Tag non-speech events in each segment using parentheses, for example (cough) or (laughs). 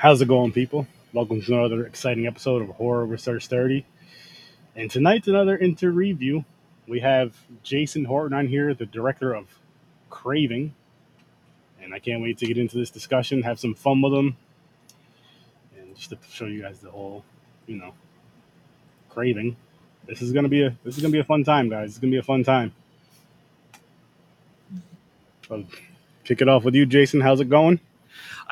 How's it going, people? Welcome to another exciting episode of Horror Research 30. And tonight's another inter review. We have Jason Horton on here, the director of Craving. And I can't wait to get into this discussion, have some fun with him, and just to show you guys the whole, you know, Craving. This is gonna be a this is gonna be a fun time, guys. It's gonna be a fun time. So kick it off with you, Jason. How's it going?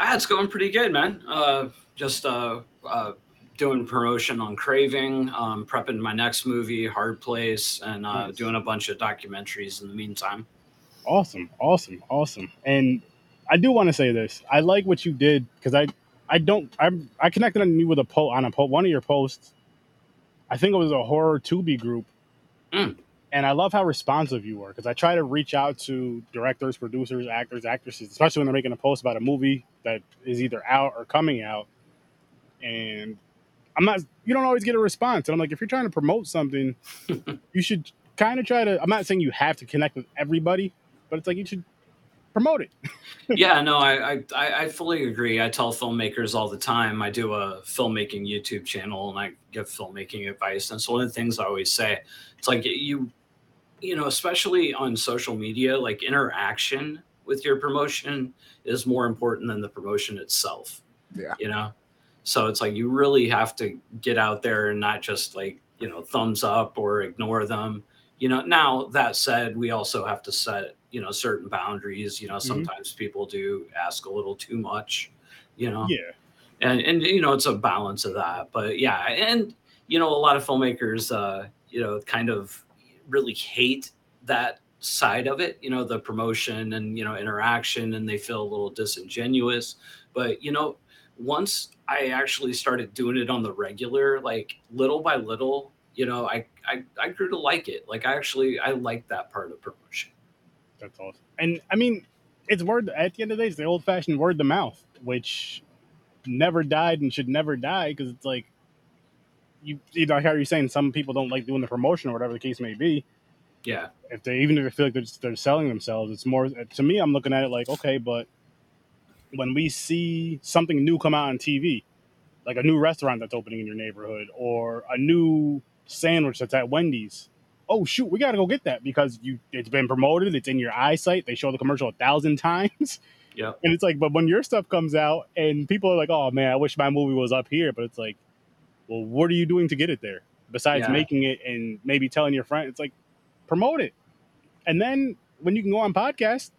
Ah, it's going pretty good, man. Uh, just uh, uh, doing promotion on Craving, um, prepping my next movie, Hard Place, and uh, Nice. doing a bunch of documentaries in the meantime. Awesome, awesome, awesome. And I do want to say this. I like what you did because I, I don't. I I connected on you with a post on a po- one of your posts. I think it was a horror Tubi group, Mm. And I love how responsive you were because I try to reach out to directors, producers, actors, actresses, especially when they're making a post about a movie that is either out or coming out, and I'm not. You don't always get a response, and I'm like, if you're trying to promote something, (laughs) you should kind of try to. I'm not saying you have to connect with everybody, but it's like you should promote it. (laughs) yeah, no, I, I I I fully agree. I tell filmmakers all the time. I do a filmmaking YouTube channel, and I give filmmaking advice. And so one of the things I always say, it's like you, you know, especially on social media, like interaction with your promotion is more important than the promotion itself. Yeah. you know so it's like you really have to get out there and not just like you know thumbs up or ignore them you know now that said we also have to set you know certain boundaries you know sometimes people do ask a little too much you know Yeah. and and you know it's a balance of that but yeah and you know a lot of filmmakers uh you know kind of really hate that side of it you know the promotion and you know interaction and they feel a little disingenuous. But you know once i actually started doing it on the regular like little by little you know i i, I grew to like it. Like i actually i like that part of promotion. That's awesome. And I mean, it's word at the end of the day, it's the old fashioned word to mouth, which never died and should never die because it's like you you know how you're saying some people don't like doing the promotion or whatever the case may be. yeah If they even if they feel like they're, just- they're selling themselves, it's more to me. I'm looking at it like okay, but when we see something new come out on TV, like a new restaurant that's opening in your neighborhood or a new sandwich that's at Wendy's. Oh shoot, we got to go get that because you it's been promoted, it's in your eyesight. They show the commercial a thousand (laughs) times. yeah And it's like, but when your stuff comes out and people are like, "Oh man, I wish my movie was up here," but it's like, well, what are you doing to get it there besides Yeah. making it and maybe telling your friend? It's like, promote it, and then when you can go on podcast,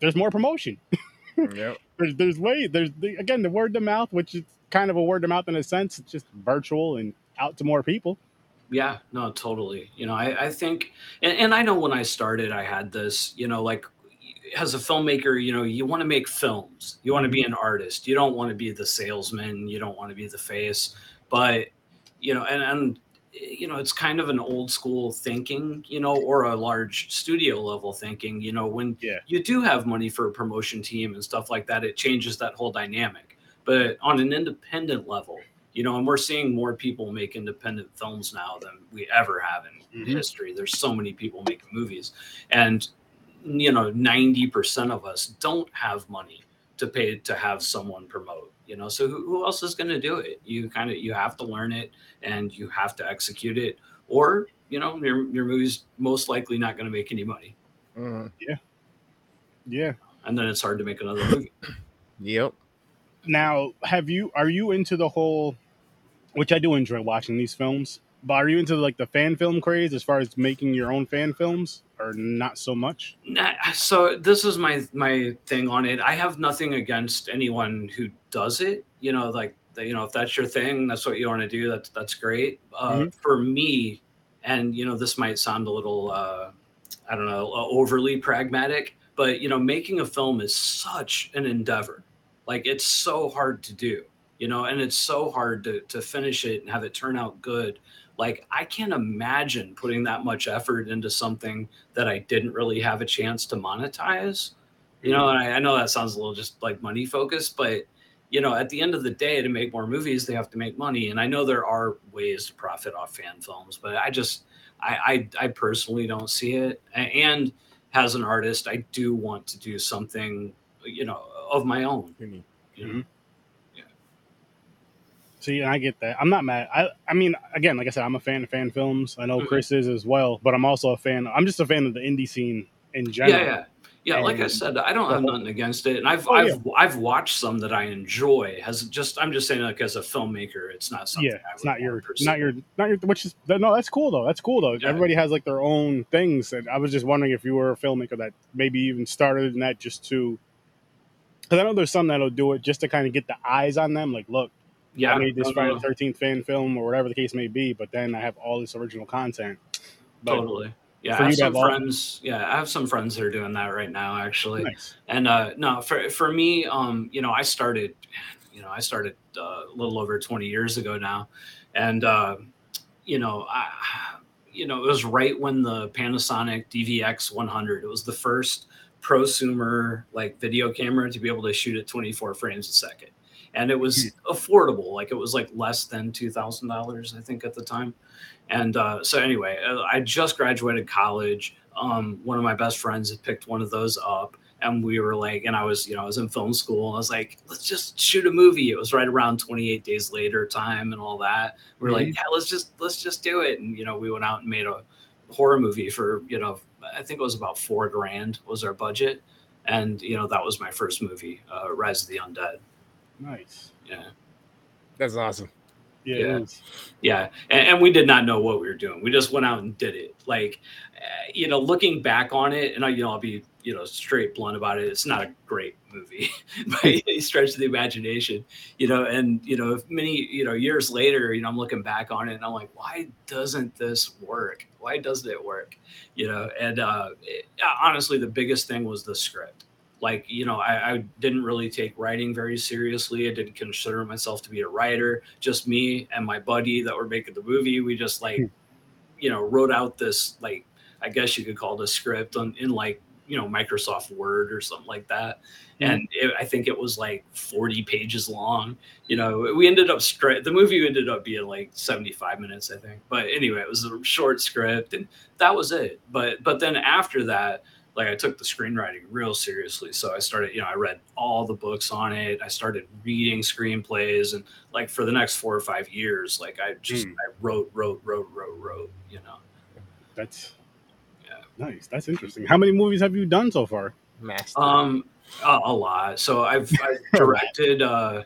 there's more promotion. (laughs) Yep. There's there's way there's the, again the word to mouth, which is kind of a word to mouth in a sense. It's just virtual and out to more people. Yeah, no, totally. You know, I, I think, and, and I know when I started, I had this, you know, like as a filmmaker, you know, you want to make films, you want to be mm-hmm. an artist, you don't want to be the salesman, you don't want to be the face, but, you know, and, and, you know, it's kind of an old school thinking, you know, or a large studio level thinking, you know, when Yeah. you do have money for a promotion team and stuff like that, it changes that whole dynamic. But on an independent level, you know, and we're seeing more people make independent films now than we ever have in Mhm. history. There's so many people making movies, and you know, 90% of us don't have money to pay to have someone promote. You know, so who, who else is going to do it? You kind of you have to learn it and you have to execute it, or you know, your your movie's most likely not going to make any money, mm-hmm. Yeah, Yeah. and then it's hard to make another movie. (coughs) Yep. Now, have you are you into the whole, which I do enjoy watching these films, but are you into like the fan film craze as far as making your own fan films, or not so much? So this is my my thing on it. I have nothing against anyone who does it. You know, like you know, if that's your thing, that's what you want to do. That's that's great. Uh, Mhm. For me, and you know, this might sound a little, uh, I don't know, overly pragmatic, but you know, making a film is such an endeavor. Like it's so hard to do. You know, and it's so hard to to finish it and have it turn out good. Like I can't imagine putting that much effort into something that I didn't really have a chance to monetize. You know, and I, I know that sounds a little just like money focused, but you know, at the end of the day, to make more movies, they have to make money. And I know there are ways to profit off fan films, but I just, I, I, I personally don't see it. And as an artist, I do want to do something, you know, of my own. Unique. You know? Mm-hmm. Yeah. See, and I get that. I'm not mad. I, I mean, again, like I said, I'm a fan of fan films. I know Mhm. Chris is as well, but I'm also a fan. I'm just a fan of the indie scene in general. Yeah, yeah. Yeah, like I said, I don't have whole- nothing against it, and I've Oh, I've I've watched some that I enjoy. Has just I'm just saying like as a filmmaker, it's not something. Yeah, I it's not your, not your, not your. Which is no, that's cool though. That's cool though. Yeah. Everybody has like their own things, and I was just wondering if you were a filmmaker that maybe even started in that just to. Because I know there's some that'll do it just to kind of get the eyes on them. Like, look, Yeah, I made this Friday the Thirteenth fan film or whatever the case may be, but then I have all this original content. But totally. Yeah, I have some have all- friends. Yeah, I have some friends that are doing that right now, actually. nice. And uh, no, for for me, um, you know, I started, you know, I started uh, a little over twenty years ago now, and uh, you know, I, you know, it was right when the Panasonic DVX 100. It was the first prosumer like video camera to be able to shoot at 24 frames a second, and it was affordable. Like it was like less than two thousand dollars, I think, at the time. And uh, so anyway, uh, I just graduated college. Um, one of my best friends had picked one of those up and we were like, and I was, you know, I was in film school. And I was like, let's just shoot a movie. It was right around 28 days later time and all that. We are like, yeah, let's just let's just do it. And you know, we went out and made a horror movie for, you know, I think it was about four grand was our budget. And you know, that was my first movie, uh, Rise of the Undead. Nice. Yeah. That's awesome. Yeah, Yeah. Yeah, and, and we did not know what we were doing. We just went out and did it. Like, uh, you know, looking back on it, and I, you know, I'll be, you know, straight blunt about it. It's not a great movie (laughs) by any stretch of the imagination, you know. And you know, if many, you know, years later, you know, I'm looking back on it, and I'm like, why doesn't this work? Why doesn't it work? You know, and uh, it, honestly, the biggest thing was the script like you know I, I, didn't really take writing very seriously. I didn't consider myself to be a writer. Just me and my buddy that were making the movie we just like Hmm. you know wrote out this like i guess you could call it a script on in like you know microsoft word or something like that. Hmm. and it, i think it was like 40 pages long you know. We ended up straight the movie ended up being like 75 minutes i think. But anyway it was a short script and that was it. But but then after that like I took the screenwriting real seriously. So I started, you know, I read all the books on it. I started reading screenplays and like for the next four or five years, like I just Mm. I wrote, wrote, wrote, wrote, wrote, you know. That's Yeah. nice. That's interesting. How many movies have you done so far? Master. Um a, a lot. So I've, (laughs) I've directed uh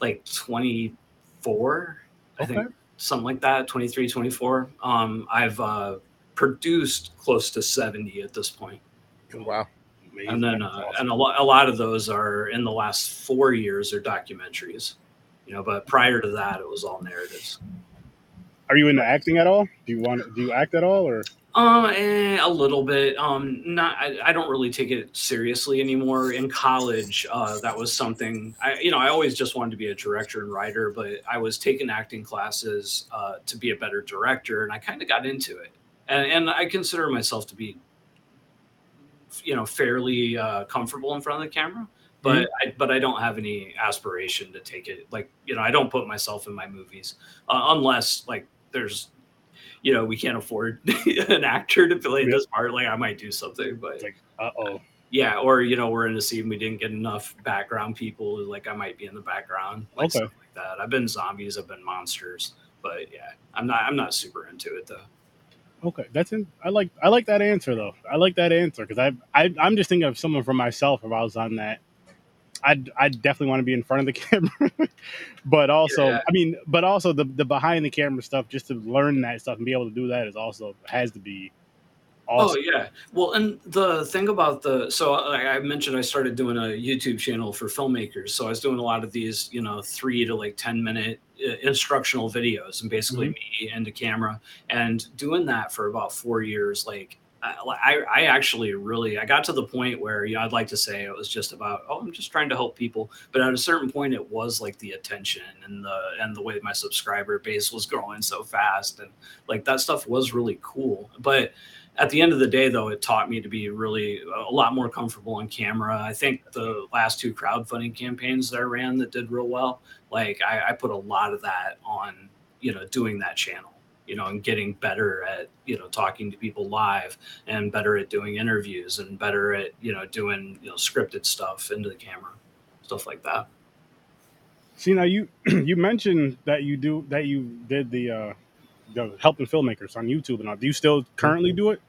like 24, I think something like that, 23, 24. Um I've uh produced close to 70 at this point. wow. Amazing. and then uh, awesome. and a lot a lot of those are in the last four years are documentaries you know but prior to that it was all narratives Are you into acting at all? Do you want? Do you act at all, or um eh, a little bit um not I, I don't really take it seriously anymore in college uh that was something i you know i always just wanted to be a director and writer but i was taking acting classes uh to be a better director and i kind of got into it and and i consider myself to be you know fairly uh comfortable in front of the camera but I, but I don't have any aspiration to take it like you know I don't put myself in my movies uh, unless like there's you know we can't afford (laughs) an actor to play Yeah. this part like I might do something but like, uh oh, yeah or you know we're in a scene we didn't get enough background people like I might be in the background like Okay. like that I've been zombies I've been monsters but yeah I'm not I'm not super into it though okay, that's in. I like I like that answer though. I like that answer because I I I'm just thinking of someone for myself if I was on that. I'd, I'd definitely want to be in front of the (laughs) camera, but also, Yeah. I mean, but also the, the behind the camera stuff, just to learn that stuff and be able to do that is also has to be oh, awesome. Oh yeah. Well, and the thing about the so like I mentioned, I started doing a YouTube channel for filmmakers. So I was doing a lot of these, you know, three to like ten minute instructional videos, and basically mm-hmm. me and the camera, and doing that for about four years. Like I, I actually really I got to the point where you know I'd like to say it was just about oh I'm just trying to help people, but at a certain point it was like the attention and the and the way my subscriber base was growing so fast, and like that stuff was really cool, but at the end of the day though it taught me to be really a lot more comfortable on camera. I think the last two crowdfunding campaigns that i ran that did real well like I, I put a lot of that on you know doing that channel you know and getting better at you know talking to people live and better at doing interviews and better at you know doing you know scripted stuff into the camera stuff like that. See now you (clears throat) you mentioned that you do that you did the uh helping filmmakers on YouTube and all. Do you still currently do it?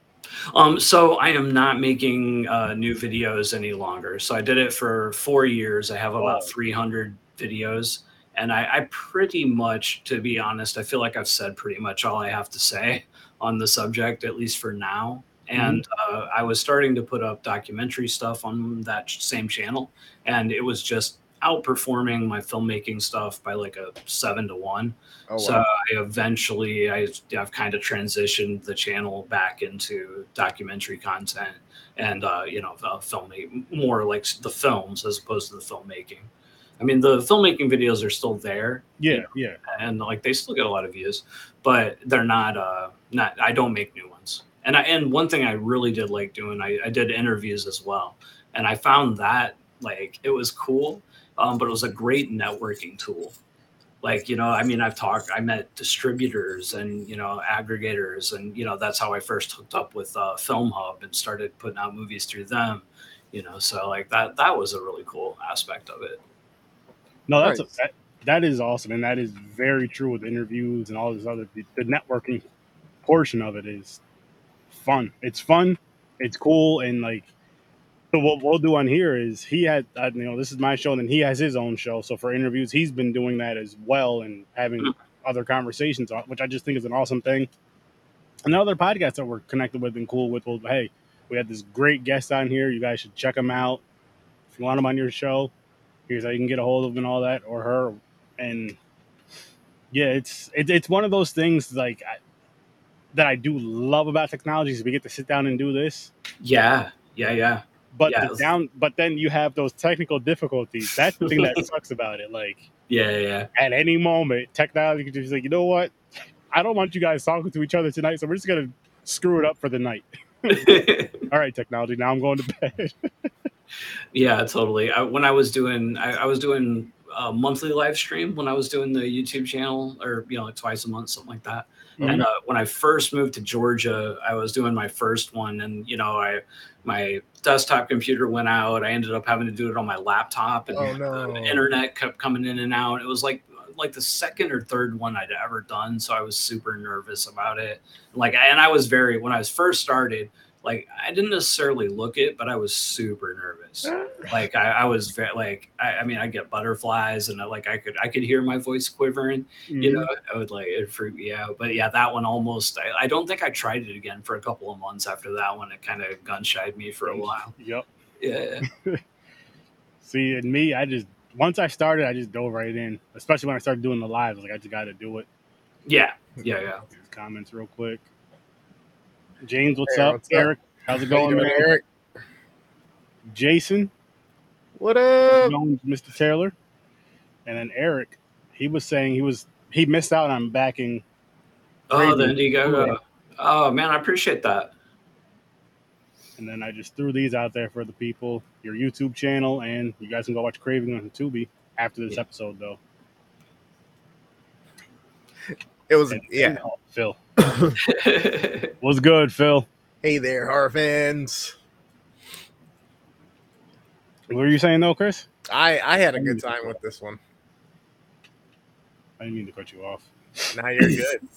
Um, so I am not making uh, new videos any longer. So I did it for four years. I have about Oh. 300 videos, and I, I pretty much, to be honest, I feel like I've said pretty much all I have to say on the subject, at least for now. And uh, I was starting to put up documentary stuff on that same channel, and it was just outperforming my filmmaking stuff by like a seven to one. Oh, wow. So I eventually I, I've kind of transitioned the channel back into documentary content and uh, you know uh, filmmaking more like the films as opposed to the filmmaking. I mean the filmmaking videos are still there Yeah, yeah. and like they still get a lot of views, but they're not uh not I don't make new ones. And I and one thing I really did like doing I, I did interviews as well, and I found that like it was cool, um, but it was a great networking tool. Like you know, I mean, I've talked, I met distributors and you know aggregators, and you know that's how I first hooked up with uh, Film Hub and started putting out movies through them. You know, so like that that was a really cool aspect of it. No, that's Nice. that, that is awesome, and that is very true with interviews and all this other. The, the networking portion of it is fun. It's fun. It's cool, and like. So what we'll do on here is he had, uh, you know, this is my show, and then he has his own show. So for interviews, he's been doing that as well and having Mhm. other conversations, which I just think is an awesome thing. And the other podcasts that we're connected with and cool with, well, hey, we had this great guest on here. You guys should check him out. If you want him on your show, here's how you can get a hold of him and all that, or her. And yeah, it's it, it's one of those things like I, that I do love about technology is we get to sit down and do this. Yeah, yeah, yeah. But Yeah. the down, but then you have those technical difficulties. That's the thing that (laughs) sucks about it. Like Yeah, yeah. at any moment, technology could just be like, you know what? I don't want you guys talking to each other tonight, so we're just gonna screw it up for the night. (laughs) All right, technology. Now I'm going to bed. (laughs) Yeah, totally. I, when I was doing, I, I was doing a monthly live stream when I was doing the YouTube channel, or you know, like twice a month, something like that. And uh, when I first moved to Georgia, I was doing my first one, and you know, I my desktop computer went out. I ended up having to do it on my laptop, and Oh, no. the internet kept coming in and out. It was like like the second or third one I'd ever done, so I was super nervous about it. Like, and I was very when I was first started. Like I didn't necessarily look it, but I was super nervous. Uh. Like I, I was very like I, I mean I get butterflies and I, like I could I could hear my voice quivering you mm-hmm. know I would like it freaked me out. But yeah that one almost I, I don't think I tried it again for a couple of months after that one. It kind of gun shied me for a while. Yep. yeah. (laughs) See, and me, I just once I started, I just dove right in. Especially when I started doing the lives, like I just got to do it. yeah. Yeah yeah. These comments real quick. James, what's Hey, up? what's up? Eric, how's it going, doing, man? Eric? Jason, What up? Jones, Mr. Taylor, and then Eric. He was saying he was he missed out on backing. oh the Craving. Indiegogo oh man I appreciate that And then I just threw these out there for the people. Your YouTube channel, and you guys can go watch Craving on Tubi after this Yeah. episode, though. It was And- yeah. oh, Phil, (laughs) what's good, Phil? Hey there, horror fans. What were you saying though, Chris? I I had a good time with this one. I didn't mean to cut you off. Now you're good.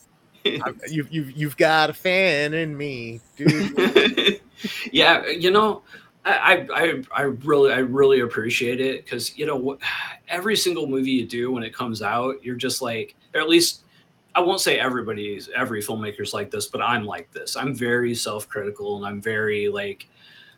(laughs) I'm, you've you've you've got a fan in me, dude. (laughs) yeah, you know, I, I I I really I really appreciate it because you know (sighs) every single movie you do when it comes out, you're just like, or at least I won't say everybody's every filmmaker's like this, but I'm like this. I'm very self-critical and I'm very like,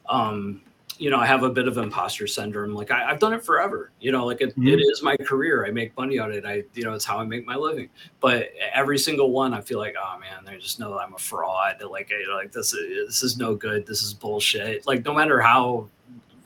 um, you know, I have a bit of imposter syndrome. Like I, I've done it forever. You know, like it, Mhm. it is my career. I make money on it. I you know, it's how I make my living but every single one i feel like oh man they just know that i'm a fraud They're like you know, like this is this is no good this is bullshit like no matter how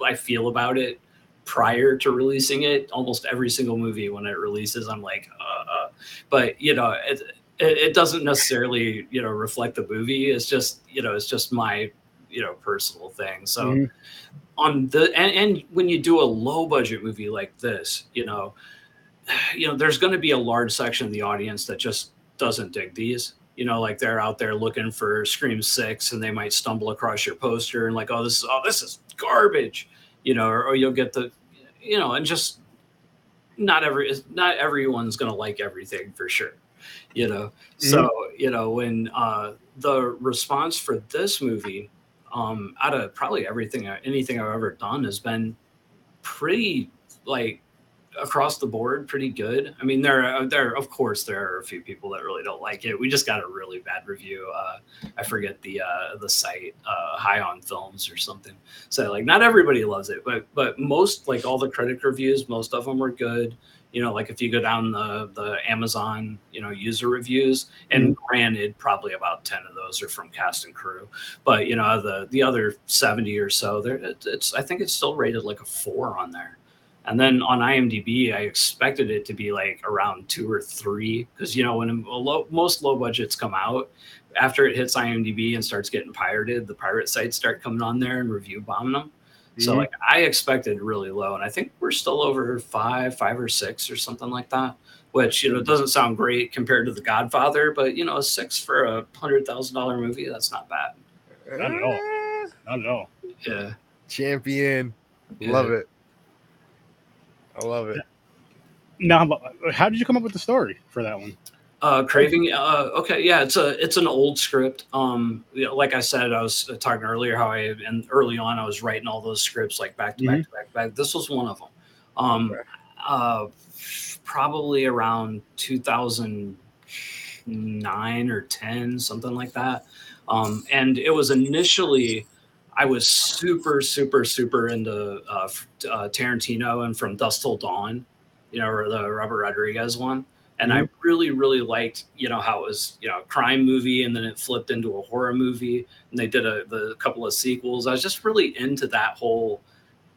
i feel about it prior to releasing it almost every single movie when it releases i'm like uh, uh. but you know it, it, it doesn't necessarily you know reflect the movie it's just you know it's just my you know personal thing so Mhm. on the and, and when you do a low budget movie like this you know (sighs) you know there's going to be a large section of the audience that just doesn't dig these you know like they're out there looking for scream six and they might stumble across your poster and like oh this is oh this is garbage you know or, or you'll get the you know and just not every not everyone's going to like everything for sure you know? So you know when uh the response for this movie um out of probably everything anything i've ever done has been pretty like across the board pretty good. I mean, there are there of course there are a few people that really don't like it. We just got a really bad review. Uh, I forget the uh, the site, uh, High on Films or something. So like, not everybody loves it, but but most like all the critic reviews, most of them were good. You know, like if you go down the the Amazon, you know, user reviews, and mm-hmm. granted, probably about ten of those are from cast and crew, but you know, the the other seventy or so, there it's I think it's still rated like a four on there. And then on IMDb, I expected it to be like around two or three because you know when low, most low budgets come out, after it hits IMDb and starts getting pirated, the pirate sites start coming on there and review bombing them. Mm-hmm. So like I expected really low, and I think we're still over five, five or six or something like that. Which you know doesn't sound great compared to The Godfather, but you know a six for a hundred thousand dollar movie that's not bad. Not at all. Not at all. Yeah. Champion. Yeah. Love it. I love it. Now, how did you come up with the story for that one? Uh, craving. Uh, okay, yeah, it's a it's an old script. Um, you know, like I said, I was talking earlier how I and early on I was writing all those scripts like back to mm-hmm. back to back to back. This was one of them. Um, okay. uh, probably around 2009 or 10, something like that. Um, and it was initially I was super, super, super into uh, uh, Tarantino and From Dusk Till Dawn, you know, or the Robert Rodriguez one. And mm-hmm. I really, really liked, you know, how it was, you know, a crime movie and then it flipped into a horror movie and they did a the couple of sequels. I was just really into that whole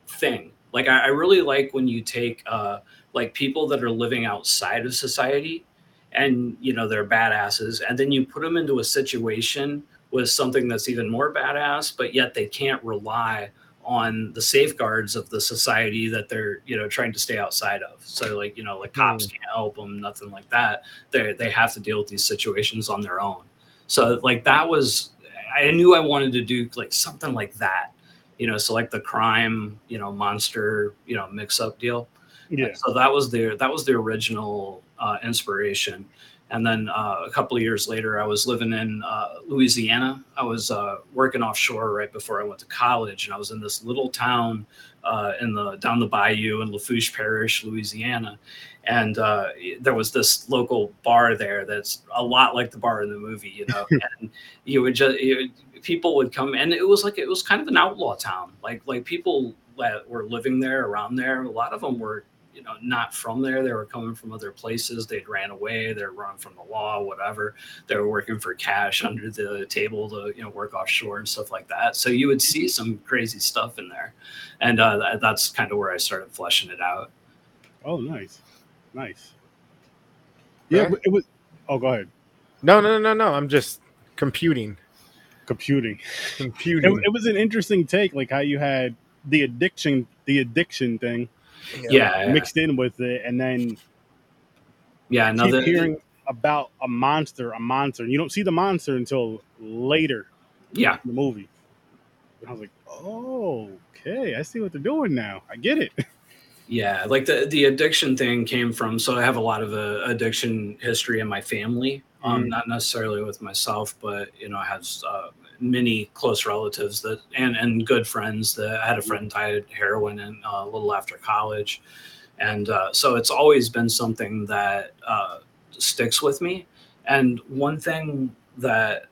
thing. Like I, I really like when you take uh, like people that are living outside of society and you know they're badasses and then you put them into a situation with something that's even more badass, but yet they can't rely on the safeguards of the society that they're you know trying to stay outside of. So like you know like cops mm. can't help them, nothing like that. They they have to deal with these situations on their own. So like that was I knew I wanted to do like something like that. You know, so like the crime, you know, monster, you know, mix up deal. Yeah. So that was the that was the original uh, inspiration. And then uh, a couple of years later, I was living in uh, Louisiana. I was uh, working offshore right before I went to college, and I was in this little town uh, in the down the bayou in Lafourche Parish, Louisiana. And uh, there was this local bar there that's a lot like the bar in the movie, you know. (laughs) and you would just you, people would come, and it was like it was kind of an outlaw town. Like like people that were living there around there, a lot of them were you know not from there. They were coming from other places. They'd ran away. They're running from the law whatever. They were working for cash under the table to you know work offshore and stuff like that. So you would see some crazy stuff in there. And uh, that's kind of where i started fleshing it out. Oh nice. Nice. Yeah, it was oh go ahead. No no no no. I'm just computing. Computing. (laughs) Computing. It, it was an interesting take like how you had the addiction the addiction thing yeah, mixed in with it, and then yeah, another hearing about a monster, a monster, and you don't see the monster until later. Yeah, the movie. And I was like, oh, okay, I see what they're doing now. I get it. (laughs) Yeah, like the the addiction thing came from. So I have a lot of uh, addiction history in my family. Um, mm. not necessarily with myself, but you know, I have uh, many close relatives that and and good friends that I had a friend died heroin in, uh, a little after college, and uh, so it's always been something that uh, sticks with me. And one thing that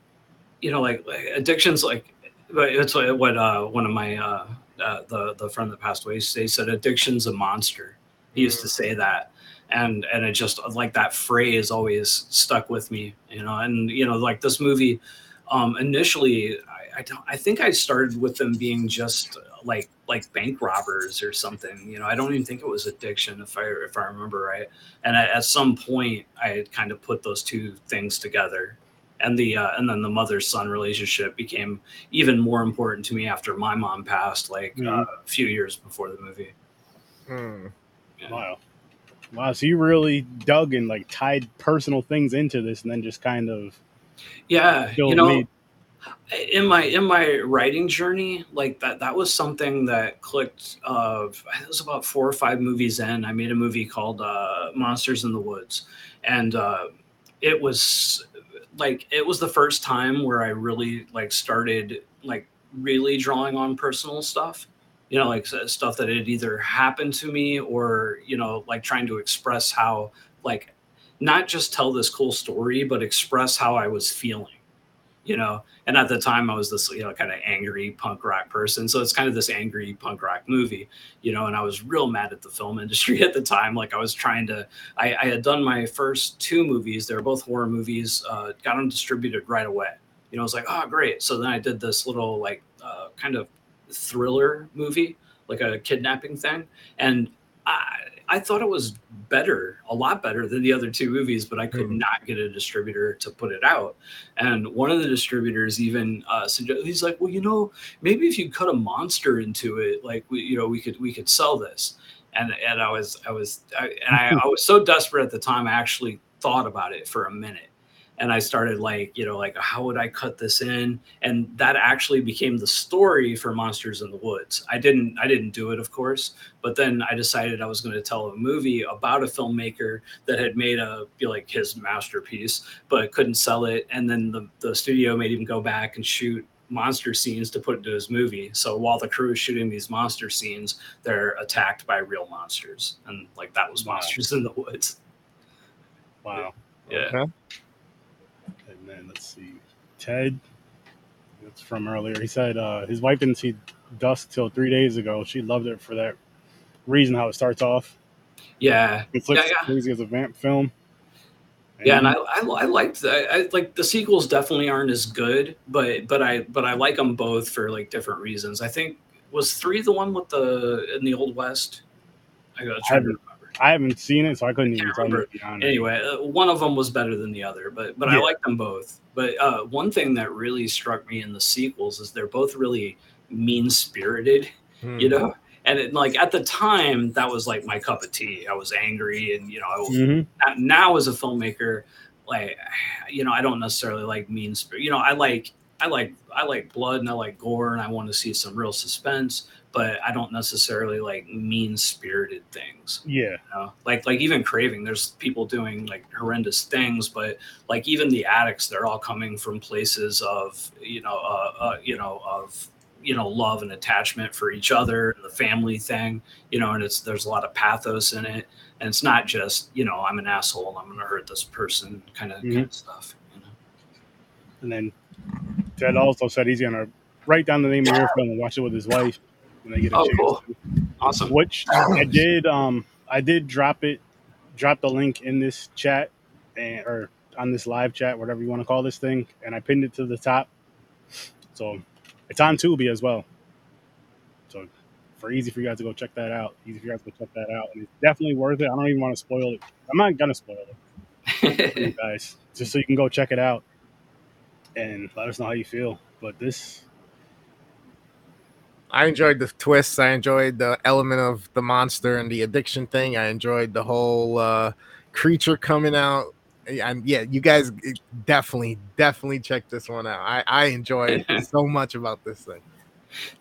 you know, like, like addictions, like it's what uh, one of my uh, uh, the the friend that passed away say said addiction's a monster. He used to say that and and it just like that phrase always stuck with me you know and you know like this movie um, initially, I, I, don't. I think I started with them being just like like bank robbers or something. You know, I don't even think it was addiction if I if I remember right. And I, at some point, I had kind of put those two things together, and the uh, and then the mother son relationship became even more important to me after my mom passed, like mm-hmm. uh, a few years before the movie. Hmm. Yeah. Wow. Wow, so you really dug and like tied personal things into this and then just kind of yeah, you know, made... in my in my writing journey like that that was something that clicked of it was about four or five movies in i made a movie called uh, monsters in the woods. And uh, it was like it was the first time where i really like started like really drawing on personal stuff you know like stuff that had either happened to me or you know like trying to express how like not just tell this cool story but express how i was feeling you know? And at the time i was this you know kind of angry punk rock person. So it's kind of this angry punk rock movie you know? And i was real mad at the film (laughs) industry at the time. Like i was trying to i, I had done my first two movies. They were both horror movies uh, got them distributed right away. You know i was like oh great. So then i did this little like uh, kind of thriller movie like a kidnapping thing. And I, I thought it was better, a lot better than the other two movies, but I could mm. not get a distributor to put it out. And one of the distributors even uh, suggested, he's like, well, you know, maybe if you cut a monster into it, like we, you know, we could we could sell this. And and I was I was I, and I, I was so desperate at the time, I actually thought about it for a minute and I started like, you know, like how would I cut this in? And that actually became the story for Monsters in the Woods. I didn't I didn't do it, of course, but then I decided I was going to tell a movie about a filmmaker that had made a be like his masterpiece, but couldn't sell it. And then the, the studio made him go back and shoot monster scenes to put into his movie. So while the crew is shooting these monster scenes, they're attacked by real monsters. And like that was wow. Monsters in the Woods. Wow. Yeah. Okay and let's see, Ted. That's from earlier. He said uh, his wife didn't see Dusk till three days ago. She loved it for that reason. How it starts off. Yeah, it's like yeah, yeah. crazy as a vamp film. And yeah, and I, I, I liked I, I, like the sequels definitely aren't as good, but but I but I like them both for like different reasons. I think was three the one with the in the old west. I got to I haven't seen it, so I couldn't even tell you. Anyway, uh, one of them was better than the other, but but yeah. I like them both. But uh, one thing that really struck me in the sequels is they're both really mean spirited, hmm. you know. And it, like at the time, that was like my cup of tea. I was angry, and you know, I, mm-hmm. now as a filmmaker, like you know, I don't necessarily like mean spirit. You know, I like I like I like blood and I like gore, and I want to see some real suspense but I don't necessarily like mean spirited things. Yeah. You know? Like like even craving, there's people doing like horrendous things, but like even the addicts, they're all coming from places of you know uh, uh, you know of you know love and attachment for each other, the family thing, you know, and it's there's a lot of pathos in it, and it's not just you know I'm an asshole, I'm gonna hurt this person kind of mm-hmm. kind of stuff. You know? And then Ted also said he's gonna write down the name of your film and watch it with his wife when they get a oh, chance. Cool. Awesome. Which (laughs) I did. Um, I did drop it, drop the link in this chat, and or on this live chat, whatever you want to call this thing, and I pinned it to the top. So it's on Tubi as well. So for easy for you guys to go check that out. Easy for you guys to go check that out. And it's definitely worth it. I don't even want to spoil it. I'm not gonna spoil it for you guys. (laughs) Just so you can go check it out and let us know how you feel. But this I enjoyed the twists. I enjoyed the element of the monster and the addiction thing. I enjoyed the whole uh, creature coming out. And yeah, you guys eh, definitely, definitely check this one out. I, I enjoyed (laughs) so much about this thing.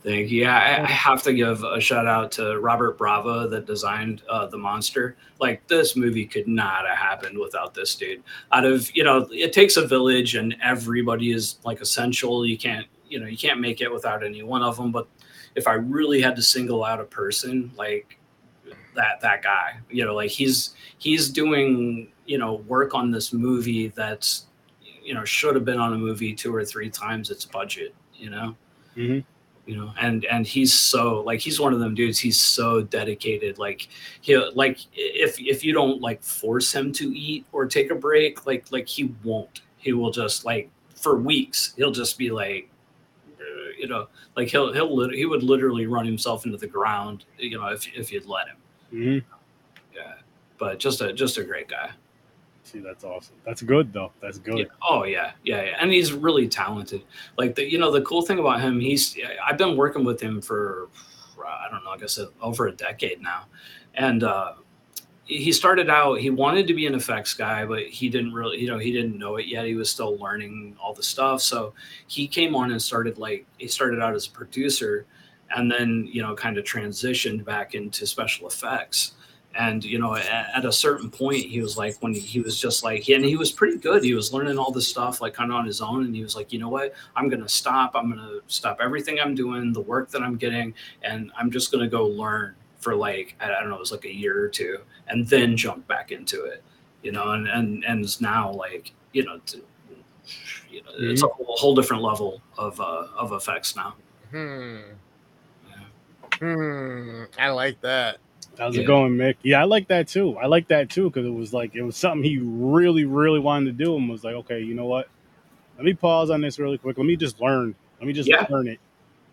Thank you. Yeah, I, I, have to give a shout out to Robert Bravo that designed uh, the monster. Like this movie could not have happened without this dude. Out of you know, it takes a village, and everybody is like essential. You can't you know you can't make it without any one of them. But if I really had to single out a person, like that that guy, you know, like he's he's doing you know work on this movie that's you know should have been on a movie two or three times its budget, you know. Mm-hmm. You know, and and he's so like he's one of them dudes. He's so dedicated. Like he like if if you don't like force him to eat or take a break, like like he won't. He will just like for weeks. He'll just be like you know, like he'll he'll he would literally run himself into the ground, you know, if if you'd let him. Mm-hmm. Yeah, but just a just a great guy. See, that's awesome. That's good though. That's good. Yeah. Oh yeah, yeah, yeah, and he's really talented. Like the you know the cool thing about him, he's I've been working with him for I don't know, I guess over a decade now, and uh, he started out he wanted to be an effects guy but he didn't really you know he didn't know it yet. He was still learning all the stuff. So he came on and started like he started out as a producer and then you know kind of transitioned back into special effects. And you know at, at a certain point he was like when he, he was just like and he was pretty good. He was learning all this stuff like kind of on his own. And he was like you know what? I'm gonna stop. I'm gonna stop everything i'm doing the work that i'm getting and i'm just gonna go learn for like I don't know, it was like a year or two, and then jump back into it, you know, and and and it's now like you know, to, you know mm-hmm. it's a whole, whole, different level of uh, of effects now. Hmm. Yeah. Hmm. I like that. How's yeah. it going, Mick? Yeah, I like that too. I like that too because it was like it was something he really, really wanted to do, and was like, okay, you know what? Let me pause on this really quick. Let me just learn. Let me just yeah. learn it.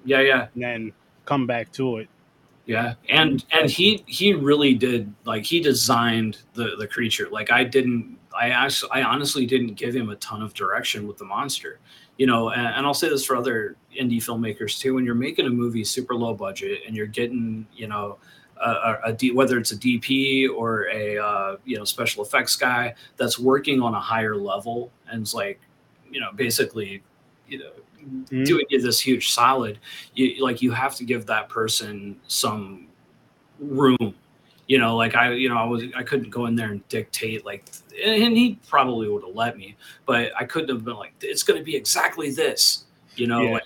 Yeah, yeah. And then come back to it yeah. And and he he really did like he designed the the creature. Like i didn't i actually i honestly didn't give him a ton of direction with the monster. You know and, and i'll say this for other indie filmmakers too when you're making a movie super low budget and you're getting you know a, a D, whether it's a DP or a uh, you know special effects guy that's working on a higher level and it's like you know basically you know mm-hmm. doing you this huge solid, you like you have to give that person some room. You know, like I, you know, I was I couldn't go in there and dictate like, and he probably would have let me, but I couldn't have been like, it's going to be exactly this. You know, yeah. like,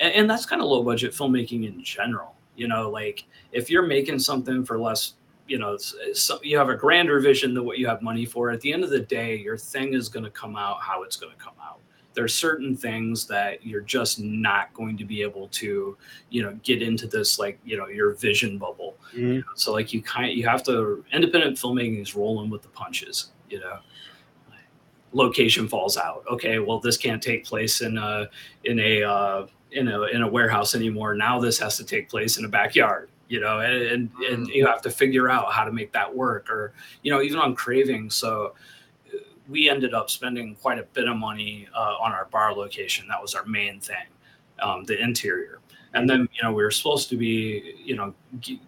and, and that's kind of low budget filmmaking in general. You know, like if you're making something for less you know so you have a grander vision than what you have money for at the end of the day your thing is going to come out how it's going to come out there's certain things that you're just not going to be able to you know get into this like you know your vision bubble mm-hmm. you know? so like you kind you have to independent filmmaking is rolling with the punches you know location falls out okay well this can't take place in a in a uh, in a in a warehouse anymore now this has to take place in a backyard you know and and, and mm. you have to figure out how to make that work or you know even on craving so we ended up spending quite a bit of money uh, on our bar location. That was our main thing, um, the interior. And then, you know, we were supposed to be, you know,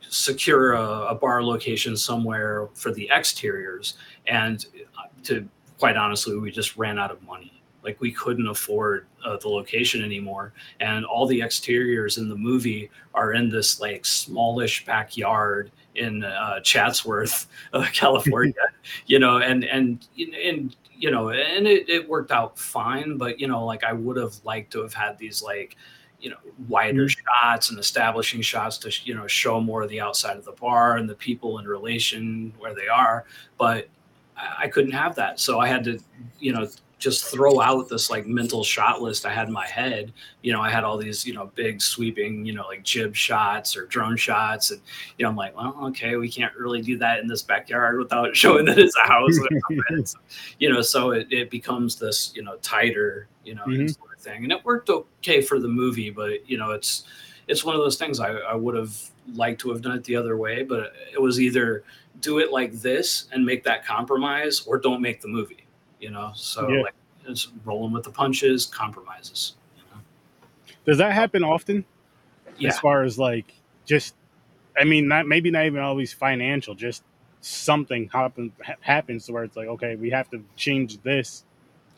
secure a, a bar location somewhere for the exteriors. And uh, to quite honestly, we just ran out of money. Like we couldn't afford uh, the location anymore, and all the exteriors in the movie are in this like smallish backyard in uh, Chatsworth, uh, (laughs) California. (laughs) you know, and and and you know, and it, it worked out fine. But you know, like I would have liked to have had these like you know wider mm-hmm. shots and establishing shots to you know show more of the outside of the bar and the people in relation where they are but I couldn't have that. So I had to, you know, just throw out this like mental shot list I had in my head. You know, I had all these, you know, big sweeping, you know, like jib shots or drone shots. And, you know, I'm like, well, okay, we can't really do that in this backyard without (laughs) showing that it's a house. (laughs) you know, so it, it becomes this, you know, tighter, you know, mm-hmm. sort of thing. And it worked okay for the movie, but, you know, it's, it's one of those things I, I would have liked to have done it the other way, but it was either do it like this and make that compromise or don't make the movie you know. So yeah. like it's rolling with the punches, compromises. You know? Does that happen often? Yeah. As far as like just, I mean, not maybe not even always financial, just something happen, happens to where it's like, okay, we have to change this.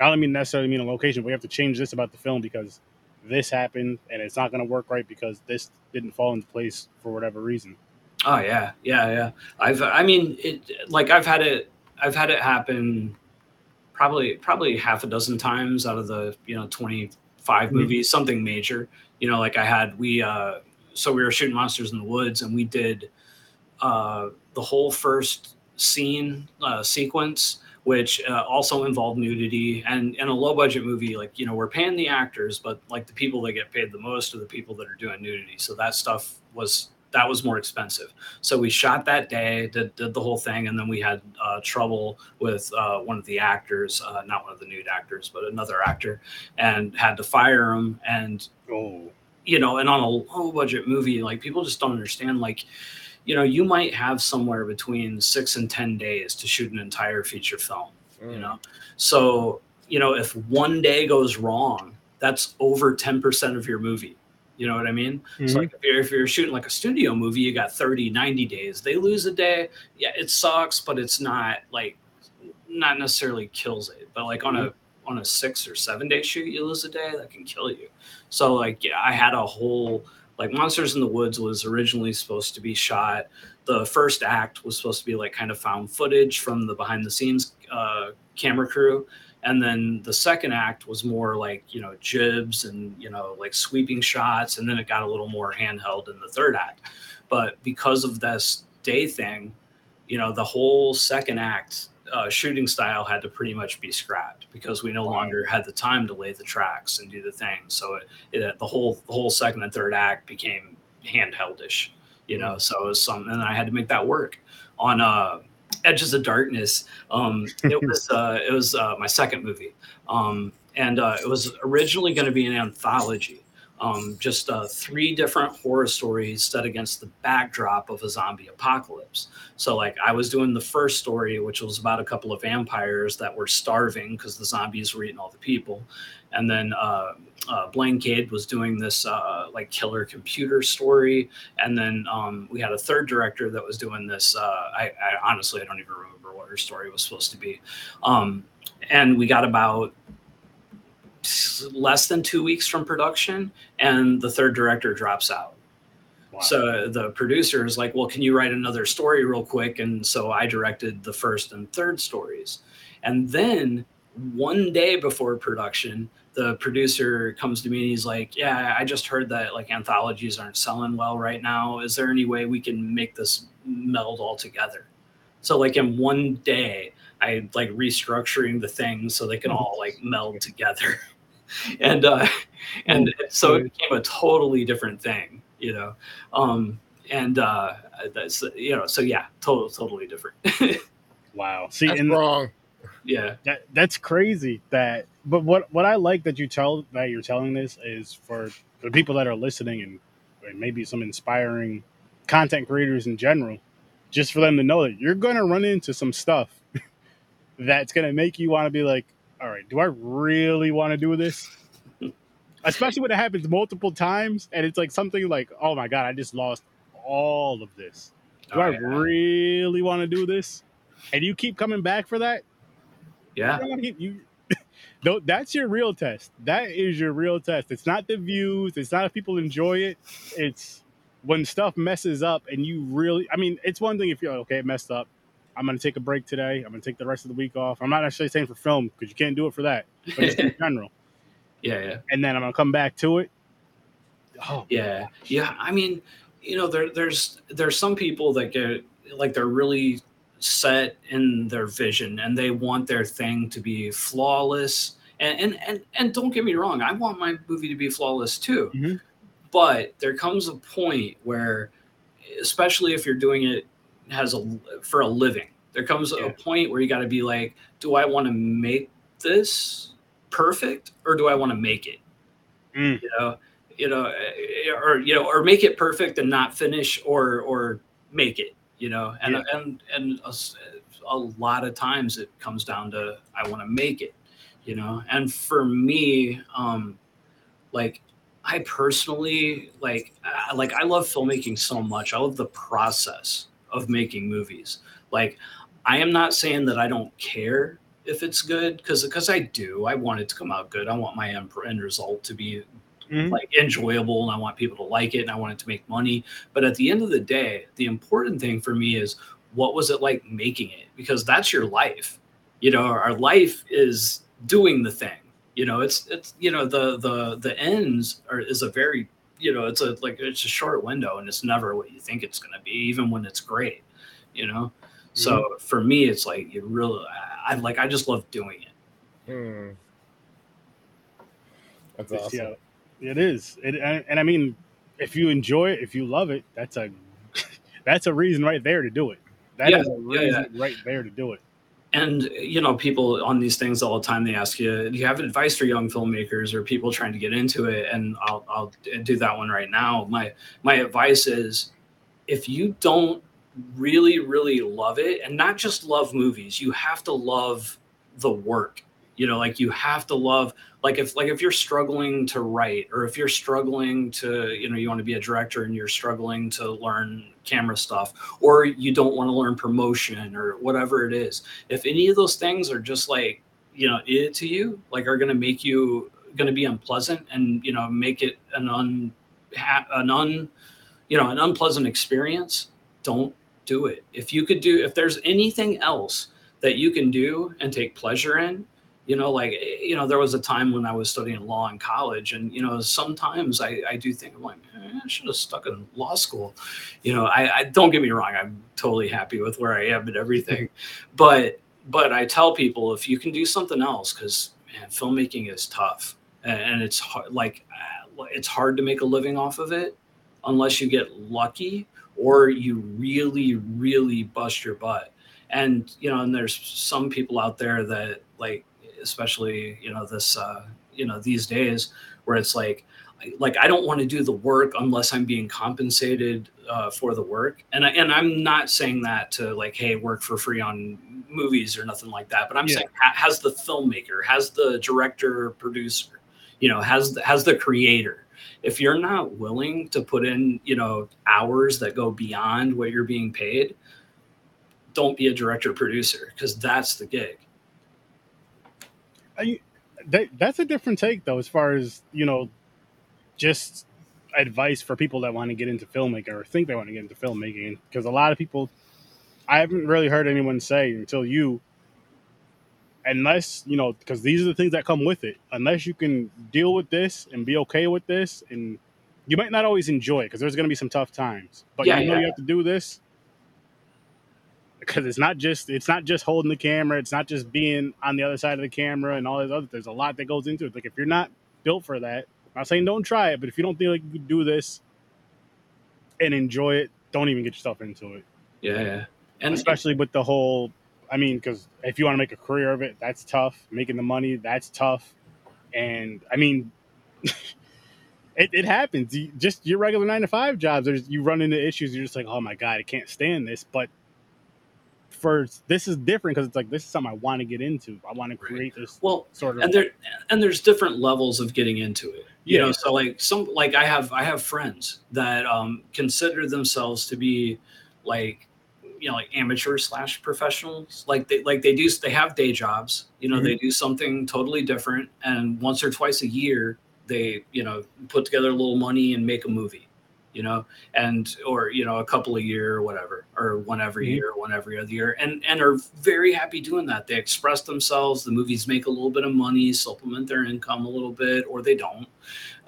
I don't mean necessarily mean a location, but we have to change this about the film because this happened and it's not going to work right because this didn't fall into place for whatever reason. Oh yeah, yeah, yeah. I've, I mean, it like I've had it, I've had it happen probably probably half a dozen times out of the you know 25 mm-hmm. movies something major you know like i had we uh so we were shooting monsters in the woods and we did uh the whole first scene uh, sequence which uh, also involved nudity and in a low budget movie like you know we're paying the actors but like the people that get paid the most are the people that are doing nudity so that stuff was that was more expensive. So we shot that day, did, did the whole thing, and then we had uh, trouble with uh, one of the actors, uh, not one of the nude actors, but another actor, and had to fire him. And oh. you know, and on a low budget movie, like people just don't understand, like you know, you might have somewhere between six and ten days to shoot an entire feature film. Mm. You know, so you know if one day goes wrong, that's over ten percent of your movie You know what I mean? Mhm. So like if you're, if you're shooting like a studio movie, you got 30, 90 days. They lose a day. Yeah, it sucks, but it's not like not necessarily kills it. But like on a on a six or seven day shoot, you lose a day, that can kill you. So like yeah, I had a whole like Monsters in the Woods was originally supposed to be shot. The first act was supposed to be like kind of found footage from the behind the scenes uh, camera crew and then the second act was more like you know jibs and you know like sweeping shots and then it got a little more handheld in the third act. But because of this day thing you know the whole second act uh, shooting style had to pretty much be scrapped because we no longer had the time to lay the tracks and do the thing. So it, it the whole the whole second and third act became handheldish you know so it was something and i had to make that work on uh edges of darkness um it was (laughs) uh it was uh my second movie. Um and uh it was originally going to be an anthology um just uh three different horror stories set against the backdrop of a zombie apocalypse. So like i was doing the first story which was about a couple of vampires that were starving because the zombies were eating all the people. And then uh, uh Blaine Cade was doing this uh like killer computer story. And then um, we had a third director that was doing this. Uh, I, I honestly I don't even remember what her story was supposed to be, um, and we got about less than two weeks from production, and the third director drops out. Wow. So the producer is like, "Well, can you write another story real quick?" And so I directed the first and third stories, and then one day before production, the producer comes to me and he's like, "Yeah, I just heard that like anthologies aren't selling well right now. Is there any way we can make this meld all together?" So like in one day, I like restructuring the things so they can mm-hmm. all like meld together, (laughs) and uh, (laughs) and so it became a totally different thing, you know. Um, and uh, that's you know, so yeah, total, totally different. (laughs) wow. See, That's and wrong. yeah, that that's crazy. That, but what what I like that you tell that you're telling this is for the people that are listening and, and maybe some inspiring content creators in general, just for them to know that you're going to run into some stuff (laughs) that's going to make you want to be like, all right, do I really want to do this? Especially when it happens multiple times and it's like something like, oh my god, I just lost all of this. Do Oh, I yeah. really want to do this? And you keep coming back for that? yeah. You, you, (laughs) that's your real test. That is your real test. It's not the views. It's not if people enjoy it. It's when stuff messes up and you really. I mean, it's one thing if you're like, okay, it messed up. I'm gonna take a break today. I'm gonna take the rest of the week off. I'm not necessarily saying for film because you can't do it for that, but just in (laughs) general. yeah, yeah. And then I'm gonna come back to it. Oh, Yeah, yeah. I mean, you know, there, there's there's some people that get like they're really set in their vision and they want their thing to be flawless. And and and, and don't get me wrong, I want my movie to be flawless too. Mhm. But there comes a point where, especially if you're doing it as a for a living, there comes Yeah. a point where you got to be like, do I want to make this perfect or do I want to make it? Mm. you know you know eh, or you know or make it perfect and not finish or or make it you know and Yeah. and and a, a lot of times it comes down to i want to make it you know and for me um like i personally like I, like i love filmmaking so much i love the process of making movies like i am not saying that i don't care if it's good because because i do i want it to come out good i want my end, result to be Mhm. like enjoyable and I want people to like it and I want it to make money. But at the end of the day, the important thing for me is what was it like making it? Because that's your life. You know, our life is doing the thing. You know, it's it's you know, the the the ends are is a very you know, it's a like it's a short window and it's never what you think it's gonna be, even when it's great, you know. So for me it's like you really I, I like I just love doing it. Hmm. That's It's- awesome. yeah, it is. It, and, and I mean, if you enjoy it, if you love it, that's a (laughs) that's a reason right there to do it. That is Yeah, a yeah, reason right there to do it. And you know people on these things all the time they ask you do you have advice for young filmmakers or people trying to get into it? And i'll, I'll do that one right now. My my advice is if you don't really really love it and not just love movies you have to love the work you know like you have to love like if like if you're struggling to write or if you're struggling to you know you want to be a director and you're struggling to learn camera stuff or you don't want to learn promotion or whatever it is if any of those things are just like you know it to you like are going to make you going to be unpleasant and you know make it an un an un you know an unpleasant experience don't do it. If you could do if there's anything else that you can do and take pleasure in you know like you know there was a time when i was studying law in college and you know sometimes i, I do think i'm like eh, i should have stuck in law school. You know I, I don't get me wrong i'm totally happy with where i am and everything (laughs) but but i tell people if you can do something else because man filmmaking is tough and it's hard, like uh, it's hard to make a living off of it unless you get lucky or you really really bust your butt. And you know and there's some people out there that like especially you know this uh, you know these days where it's like like I don't want to do the work unless I'm being compensated uh, for the work. And I, and I'm not saying that to like, hey, work for free on movies or nothing like that. But I'm yeah. saying has the filmmaker, has the director, producer, you know, has the, has the creator. If you're not willing to put in, you know, hours that go beyond what you're being paid, don't be a director producer because that's the gig. I, that, that's a different take though, as far as you know, just advice for people that want to get into filmmaking or think they want to get into filmmaking. Because a lot of people, I haven't really heard anyone say until you, unless you know, because these are the things that come with it. Unless you can deal with this and be okay with this, and you might not always enjoy it because there's going to be some tough times. But yeah, you know yeah. you have to do this because it's not just it's not just holding the camera it's not just being on the other side of the camera and all this other there's a lot that goes into it. Like if you're not built for that i'm not saying don't try it but if you don't feel like you can do this and enjoy it don't even get yourself into it. Yeah, yeah. and especially with the whole i mean because if you want to make a career of it that's tough. Making the money that's tough. And i mean (laughs) it, it happens. You, just your regular nine to five jobs there's you run into issues you're just like oh my god i can't stand this. But for this is different because it's like this is something I want to get into. I want to create this well sort of and there and there's different levels of getting into it. You yeah. know, so like some like I have I have friends that um consider themselves to be like you know like amateur slash professionals like they like they do they have day jobs you know mm-hmm. they do something totally different and once or twice a year they you know put together a little money and make a movie you know, and or you know a couple a year or whatever, or one every mm-hmm. year, one every other year, and and are very happy doing that. They express themselves. The movies make a little bit of money, supplement their income a little bit, or they don't,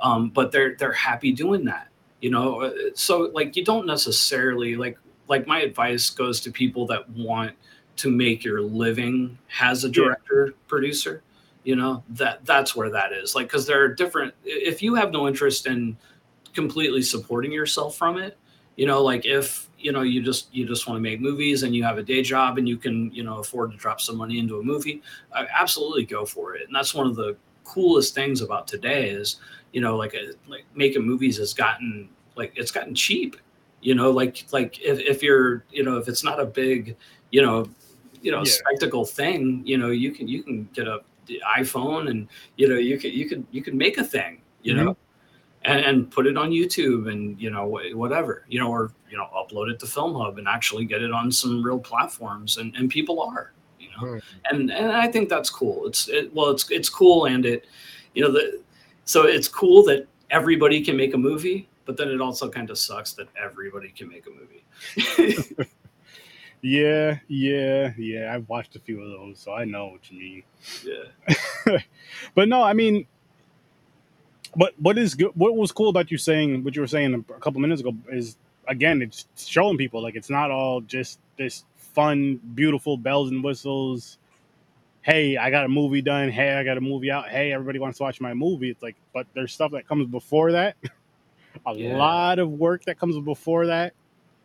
um, but they're they're happy doing that. You know, uh, so like you don't necessarily like like my advice goes to people that want to make your living as a director yeah. producer you know that that's where that is like because there are different if you have no interest in completely supporting yourself from it you know like if you know you just you just want to make movies and you have a day job and you can you know afford to drop some money into a movie I absolutely go for it and that's one of the coolest things about today is you know like a, uh, like making movies has gotten like it's gotten cheap you know like like if, if you're you know if it's not a big you know you know yeah. spectacle thing you know you can you can get a iphone and you know you could you could you could make a thing you mm-hmm. know and, and, put it on YouTube and you know whatever you know or you know upload it to Film Hub and actually get it on some real platforms and, and people are you know? Hmm. and and I think that's cool. It's it, well it's it's cool and it you know the so it's cool that everybody can make a movie but then it also kind of sucks that everybody can make a movie. (laughs) Yeah yeah yeah. I've watched a few of those so I know what you mean. Yeah. (laughs) But no I mean what what is good? What was cool about you saying what you were saying a couple minutes ago is again, it's showing people like it's not all just this fun, beautiful bells and whistles. Hey, I got a movie done. Hey, I got a movie out. Hey, everybody wants to watch my movie. It's like, but there's stuff that comes before that. (laughs) a yeah. lot of work that comes before that.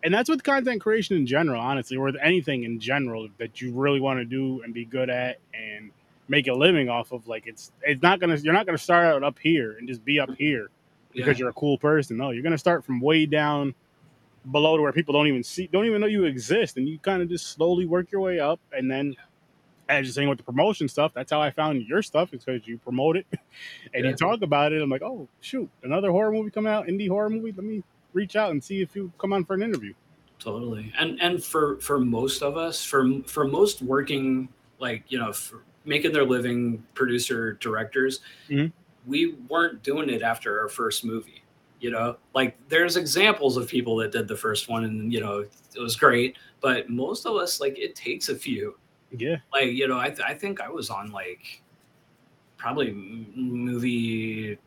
And that's with content creation in general, honestly, or with anything in general that you really want to do and be good at and make a living off of. Like it's it's not gonna you're not gonna start out up here and just be up here because yeah. you're a cool person. No, you're gonna start from way down below to where people don't even see don't even know you exist, and you kind of just slowly work your way up, and then as you're saying with the promotion stuff, that's how I found your stuff is because you promote it (laughs) and Yeah. you talk about it. I'm like, oh shoot, another horror movie coming out, indie horror movie. Let me reach out and see if you come on for an interview. totally and and for for most of us for for most working like you know for making their living producer directors Mhm. we weren't doing it after our first movie you know? Like there's examples of people that did the first one and you know it was great but most of us like it takes a few. Yeah, like you know i, th- I think i was on like probably m- movie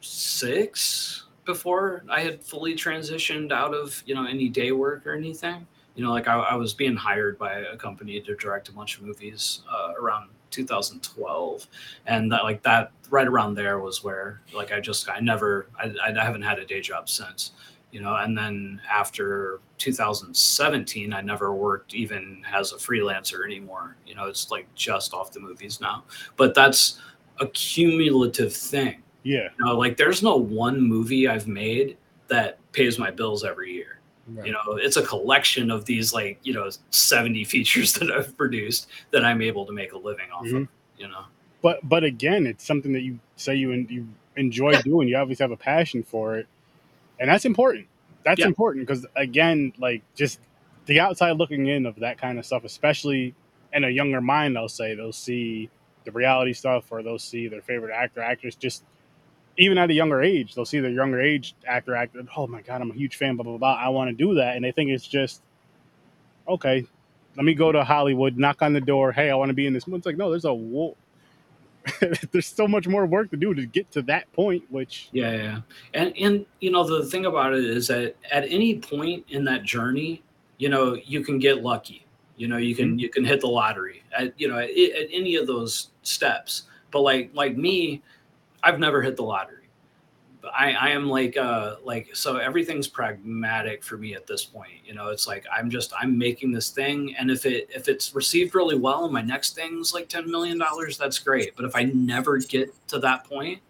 six before i had fully transitioned out of you know any day work or anything. You know like i, I was being hired by a company to direct a bunch of movies uh, around 2012 and that like that right around there was where like i just i never I, I haven't had a day job since you know? And then after 2017 i never worked even as a freelancer anymore. You know it's like just off the movies now. But that's a cumulative thing. Yeah, you know like there's no one movie i've made that pays my bills every year Right. you know it's a collection of these like you know 70 (laughs) features that i've produced that i'm able to make a living off of Mhm. you know but but again, it's something that you say you you enjoy Yeah. doing. You obviously have a passion for it, and that's important. That's Yeah. important because again, like just the outside looking in of that kind of stuff, especially in a younger mind, they'll say they'll see the reality stuff or they'll see their favorite actor actress just even at a younger age they'll see their younger age actor actor oh my god i'm a huge fan blah blah blah i want to do that and they think it's just okay let me go to hollywood knock on the door hey i want to be in this movie it's like no there's a wo- (laughs) there's so much more work to do to get to that point which Yeah, yeah. And and you know the thing about it is that at any point in that journey, you know, you can get lucky. You know, you can mm-hmm. you can hit the lottery at you know at, at any of those steps. But like like me, I've never hit the lottery. But I I am like uh like so everything's pragmatic for me at this point. You know, it's like I'm just I'm making this thing and if it if it's received really well and my next thing's like 10 million dollars, that's great. But if I never get to that point,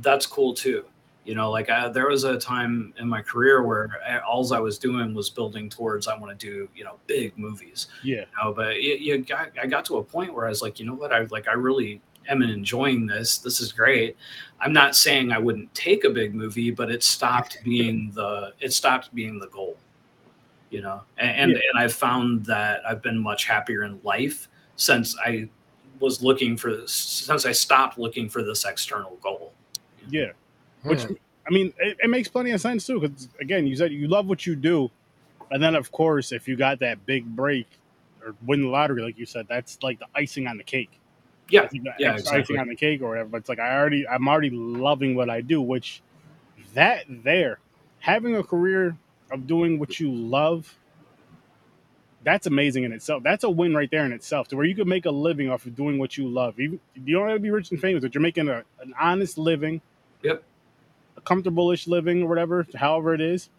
that's cool too. You know, like I, there was a time in my career where all I was doing was building towards I want to do you know big movies. yeah You know, but you, you got I got to a point where I was like, you know what, I like I really am enjoying this. This is great. I'm not saying I wouldn't take a big movie, but it stopped (laughs) being the it stopped being the goal. You know, and and, Yeah. and I've found that I've been much happier in life since I was looking for since I stopped looking for this external goal. yeah which Hmm. i mean it, it makes plenty of sense too because again you said you love what you do and then of course if you got that big break or win the lottery like you said that's like the icing on the cake Yeah, It's the yeah, extra icing on the cake or whatever. But it's like i already i'm already loving what i do which that there having a career of doing what you love that's amazing in itself. That's a win right there in itself to where you could make a living off of doing what you love. Even, you don't have to be rich and famous but you're making a, an honest living. Yep. a comfortable-ish living or whatever however it is.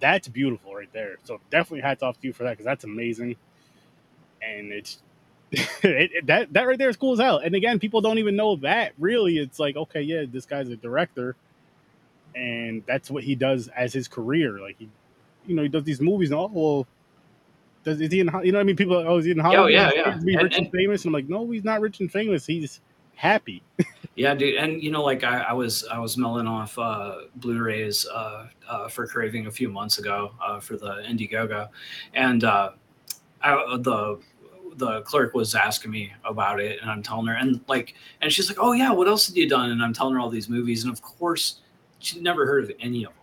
That's beautiful right there. So definitely hats off to you for that because that's amazing. And it's (laughs) it, it- that that right there is cool as hell. And again people don't even know that really. It's like okay yeah this guy's a director. And that's what he does as his career. Like he you know he does these movies and oh well does is he in you know what I mean? People are, oh is he in Hollywood? Oh yeah, He's yeah. be rich and, and- famous? And I'm like no he's not rich and famous. He's happy. (laughs) Yeah, dude, and you know, like I, I was, I was milling off uh, Blu-rays uh, uh, for Craving a few months ago uh, for the Indiegogo, and uh, I, the the clerk was asking me about it, and I'm telling her, and like, and she's like, "Oh yeah, what else have you done?" And I'm telling her all these movies, and of course, she'd never heard of any of them.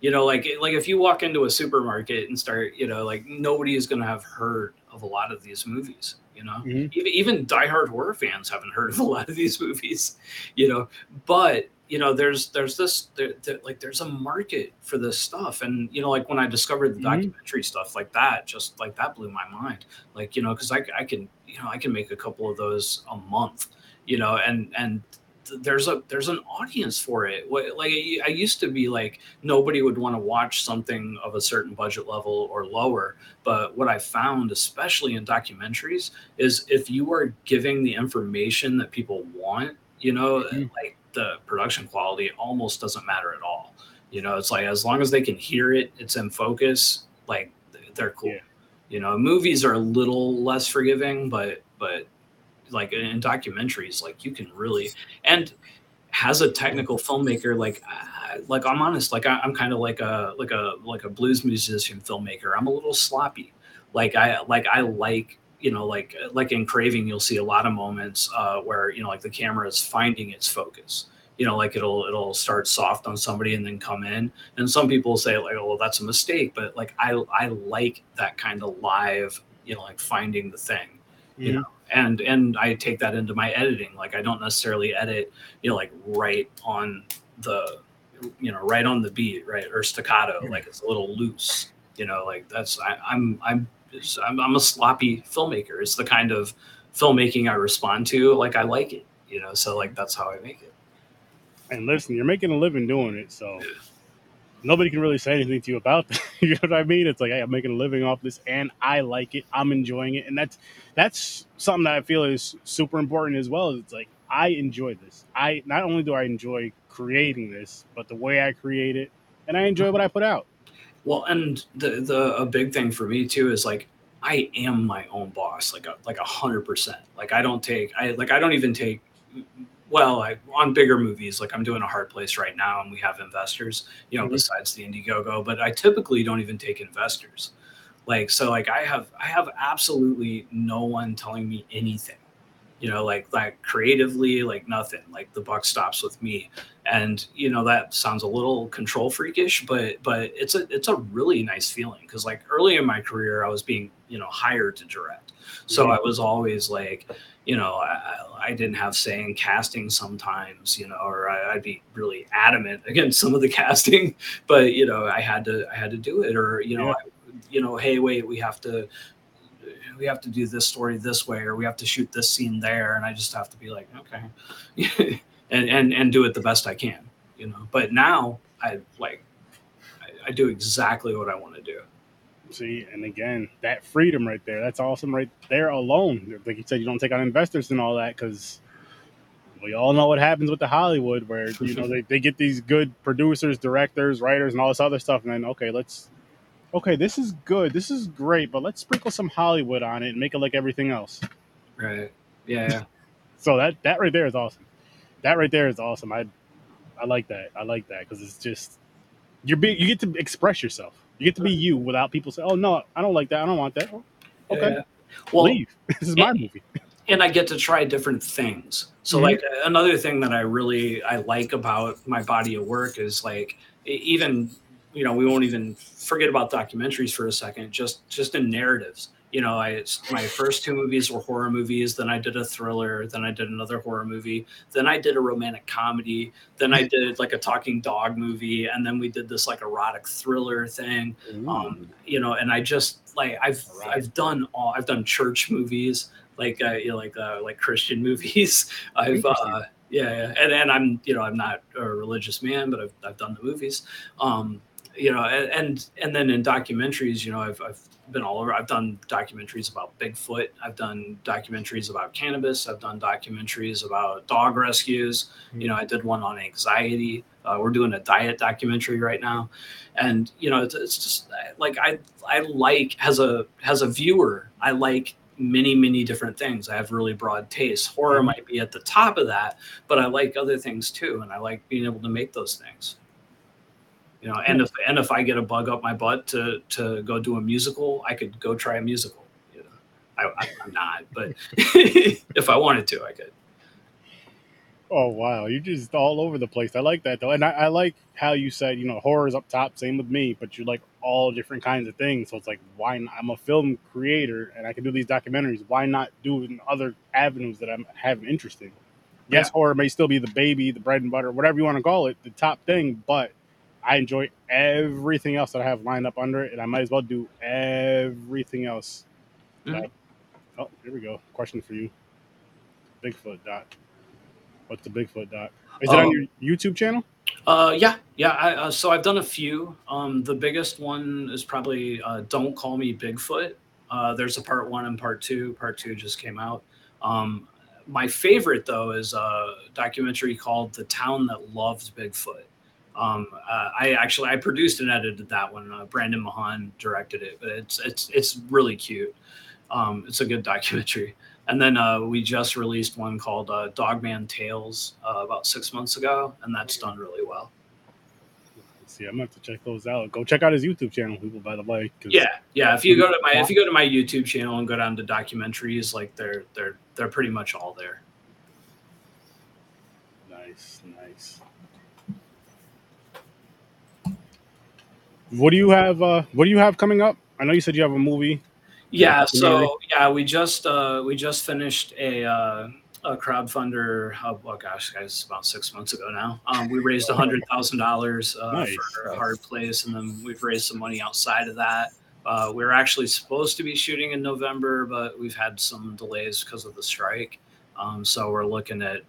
You know, like like if you walk into a supermarket and start, you know, like nobody is going to have heard of a lot of these movies. You know, Mhm. even even diehard horror fans haven't heard of a lot of these movies you know but you know there's there's this there, there- like there's a market for this stuff and you know like when i discovered the Mhm. documentary stuff like that just like that blew my mind like you know because I, I can you know i can make a couple of those a month you know and and there's a there's an audience for it like I used to be like nobody would want to watch something of a certain budget level or lower but what i found especially in documentaries is if you are giving the information that people want you know Mhm. like the production quality almost doesn't matter at all you know it's like as long as they can hear it it's in focus like they're cool Yeah. You know, movies are a little less forgiving, but but like in documentaries, like you can really and has a technical filmmaker like uh, like I'm honest, like I, am kind of like a like a like a blues musician filmmaker. I'm a little sloppy. Like I like I like you know like like in Craving, you'll see a lot of moments uh, where you know like the camera is finding its focus. You know like it'll it'll start soft on somebody and then come in. And some people say like oh well that's a mistake but like i i like that kind of live you know like finding the thing you mm-hmm. know? And and i take that into my editing. Like i don't necessarily edit you know like right on the you know right on the beat right or staccato. Mm-hmm. like it's a little loose you know like that's I, i'm i'm I'm, I'm a sloppy filmmaker it's the kind of filmmaking i respond to like i like it you know so like that's how i make it and listen, you're making a living doing it, so nobody can really say anything to you about that. (laughs) you know what I mean? It's like, hey, I'm making a living off this, and I like it. I'm enjoying it, and that's that's something that I feel is super important as well. It's like I enjoy this. I not only do I enjoy creating this, but the way I create it, and I enjoy what I put out. Well, and the the a big thing for me too is like I am my own boss, like a like a hundred percent. Like I don't take I like I don't even take well, I, on bigger movies, like I'm doing a hard place right now, and we have investors, you know, mm-hmm. besides the Indiegogo. But I typically don't even take investors. Like so, like I have I have absolutely no one telling me anything. You know, like like creatively, like nothing. Like the buck stops with me, and you know that sounds a little control freakish, but but it's a it's a really nice feeling because like early in my career, I was being you know hired to direct, so mm-hmm. I was always like you know, I, I, didn't have say in casting sometimes, you know, or I, would be really adamant (laughs) against some of the casting, but you know, I had to, I had to do it, or you know, yeah. I, you know, hey, wait, we have to, we have to do this story this way, or we have to shoot this scene there, and I just have to be like, okay, (laughs) and and and do it the best I can, you know. But now I like, I, I do exactly what I want to do. See, and again, that freedom right there, that's awesome right there alone. Like you said, you don't take on investors and all that because we all know what happens with the Hollywood where, (laughs) you know, they, they get these good producers, directors, writers, and all this other stuff. And then, okay, let's, okay, this is good. This is great, but let's sprinkle some Hollywood on it and make it like everything else. Right. Yeah. (laughs) so that, that right there is awesome. That right there is awesome. I, I like that. I like that because it's just, you're being, you get to express yourself. You get to be you without people saying, "Oh no, I don't like that. I don't want that." Okay, yeah. well, leave. (laughs) This is my and, movie. and I get to try different things. So, mm-hmm. like another thing that I really I like about my body of work is like even you know we won't even forget about documentaries for a second. Just just in narratives you know, I my first two movies were horror movies. Then I did a thriller. Then I did another horror movie. Then I did a romantic comedy. Then I did like a talking dog movie, and then we did this like erotic thriller thing. Um, you know, and I just like I've right. I've done all I've done church movies, like uh, you know, like uh, like Christian (laughs) movies. I've uh, yeah, yeah, and and I'm you know I'm not a religious man, but I've I've done the movies. Um, you know, and and then in documentaries, you know, I've I've been all over. I've done documentaries about Bigfoot. I've done documentaries about cannabis. I've done documentaries about dog rescues. Mm-hmm. You know, I did one on anxiety. Uh, we're doing a diet documentary right now, and you know, it's, it's just like I I like as a as a viewer, I like many many different things. I have really broad tastes. Horror mm-hmm. might be at the top of that, but I like other things too, and I like being able to make those things you know and if and if i get a bug up my butt to to go do a musical i could go try a musical. You know I, i'm not but (laughs) if i wanted to i could. Oh wow. You're just all over the place. I like that though. And I, I like how you said you know horror is up top. Same with me but you like all different kinds of things. So it's like why not? i'm a film creator and i can do these documentaries. Why not do it in other avenues that i'm have interest in? Yes yeah. horror may still be the baby the bread and butter whatever you want to call it the top thing but I enjoy everything else that I have lined up under it, and I might as well do everything else. Mm-hmm. oh, here we go. Question for you, Bigfoot Doc. What's the Bigfoot Doc? Is it on um, your YouTube channel? Uh, yeah, yeah. I, uh, so I've done a few. Um, the biggest one is probably uh, "Don't Call Me Bigfoot." Uh, there's a part one and part two. Part two just came out. Um, my favorite though is a documentary called "The Town That Loved Bigfoot." Um, uh, I actually I produced and edited that one. Uh, Brandon Mahan directed it, but it's it's it's really cute. Um, it's a good (laughs) documentary. And then uh, we just released one called uh, Dogman Tales uh, about six months ago, and that's done really well. Let's see, I'm gonna have to check those out. Go check out his YouTube channel, people. By the way, Yeah, yeah. If you go to my if you go to my YouTube channel and go down to documentaries, like they're they're they're pretty much all there. Nice, nice. What do you have? Uh, what do you have coming up? I know you said you have a movie. Yeah, so yeah, we just uh, we just finished a uh, a crowdfunder. Uh, well, gosh, guys, about six months ago now. Um, we raised a hundred thousand dollars uh, Nice. for a hard place, and then we've raised some money outside of that. Uh, we are actually supposed to be shooting in November, but we've had some delays because of the strike. Um, so we're looking at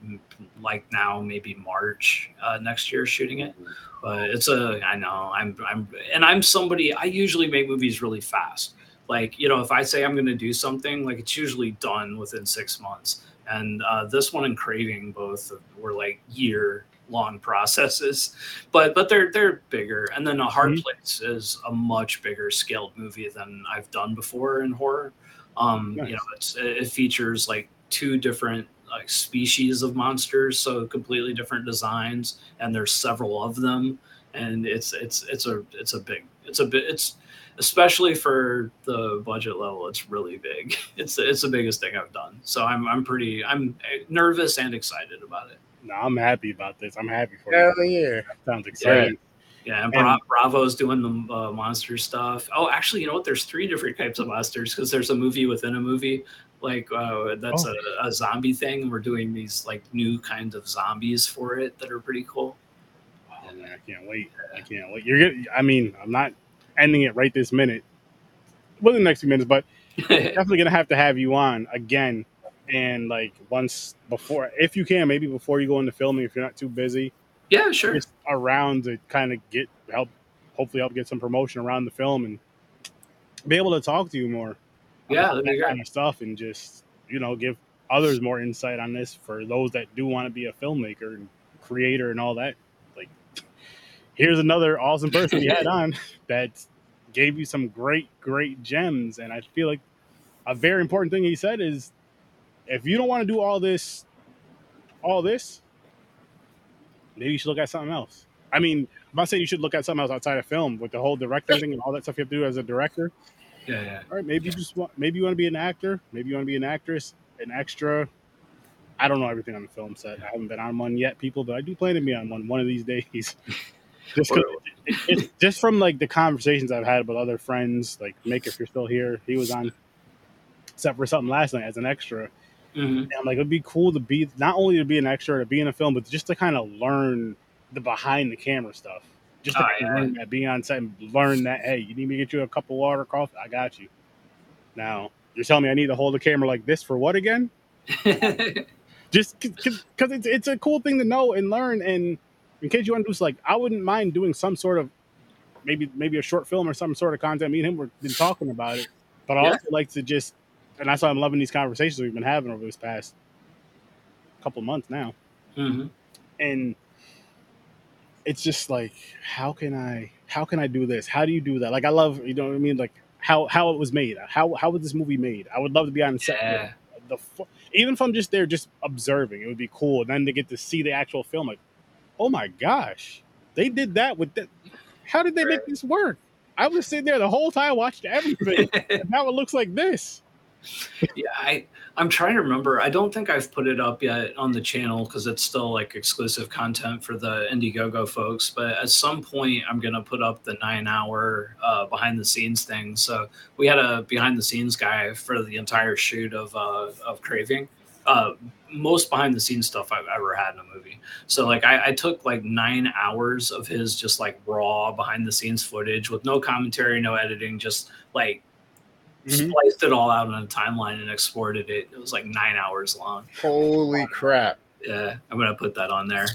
like now maybe March uh, next year shooting it. But it's a I know I'm I'm and I'm somebody I usually make movies really fast like you know if i say i'm going to do something like it's usually done within six months and uh, this one and craving both were like year long (laughs) processes but but they're they're bigger and then a hard Mhm. place is a much bigger scaled movie than i've done before in horror um Nice. you know it's it features like two different like species of monsters so completely different designs and there's several of them and it's it's it's a it's a big it's a bit it's especially for the budget level it's really big (laughs) it's it's the biggest thing i've done so i'm i'm pretty i'm nervous and excited about it No, I'm happy about this. I'm happy for Hell you. yeah. Sounds exciting. yeah and, And- Bra- bravo's doing the uh, monster stuff oh actually you know what there's three different types of monsters because there's a movie within a movie like uh, that's Oh. a, a zombie thing and we're doing these like new kinds of zombies for it that are pretty cool Oh man, I can't wait. I can't wait. You're gonna. I mean, I'm not ending it right this minute. Within the next few minutes, but (laughs) definitely gonna have to have you on again. And like once before, if you can, maybe before you go into filming, if you're not too busy, yeah sure just around to kind of get help, hopefully help get some promotion around the film and be able to talk to you more. Yeah, that great. kind of stuff, and just you know give others more insight on this for those that do want to be a filmmaker and creator and all that. Like, here's another awesome person we had (laughs) on that gave you some great, great gems, and I feel like a very important thing he said is if you don't want to do all this, all this, maybe you should look at something else. I mean, I'm not saying you should look at something else outside of film with the whole director thing and all that stuff you have to do as a director. Yeah yeah All right, maybe you just want, maybe you want to be an actor, maybe you want to be an actress, an extra. I don't know everything on the film set. I haven't been on one yet, people, but I do plan to be on one one of these days. (laughs) just 'cause it, it's just from like the conversations I've had with other friends, like Make if you're still here, he was on set for something last night as an extra. Mhm. And I'm like, it'd be cool to be not only to be an extra to be in a film, but just to kind of learn the behind the camera stuff. Just to Oh, yeah. learn that being on set and learn that hey, you need me to get you a cup of water, coffee, I got you. Now you're telling me I need to hold the camera like this for what again? (laughs) Just because it's it's a cool thing to know and learn. And in case you want to do this, like I wouldn't mind doing some sort of maybe maybe a short film or some sort of content. Me and him we've been talking about it, but I Yeah. also like to just and that's why I'm loving these conversations we've been having over this past couple months now. Mhm. And it's just like, how can I how can I do this? How do you do that? Like I love, you know what I mean? Like how how it was made. How how was this movie made? I would love to be on the set. Yeah. The even if I'm just there, just observing, it would be cool. And then to get to see the actual film, like, oh my gosh, they did that with that. How did they make this work? I was sitting there the whole time watching everything. and now it looks like this. Yeah i i'm trying to remember i don't think i've put it up yet on the channel because it's still like exclusive content for the indiegogo folks but at some point i'm to put up the nine hour uh, behind the scenes thing so we had a behind the scenes guy for the entire shoot of uh, of craving uh, most behind the scenes stuff I've ever had in a movie. So like I, I took like nine hours of his just like raw behind the scenes footage with no commentary, no editing, just like Mhm. spliced it all out on a timeline and exported it. It was like nine hours long. Holy crap. Yeah, I'm gonna put that on there.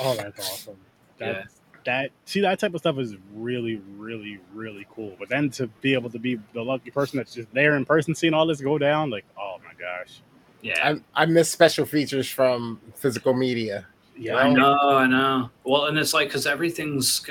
Oh, that's awesome. That, Yeah. that see that type of stuff is really, really, really cool. But then to be able to be the lucky person that's just there in person, seeing all this go down, like, oh my gosh. Yeah, I, I miss special features from physical media. Yeah, I know, I know. Well, and it's like because everything's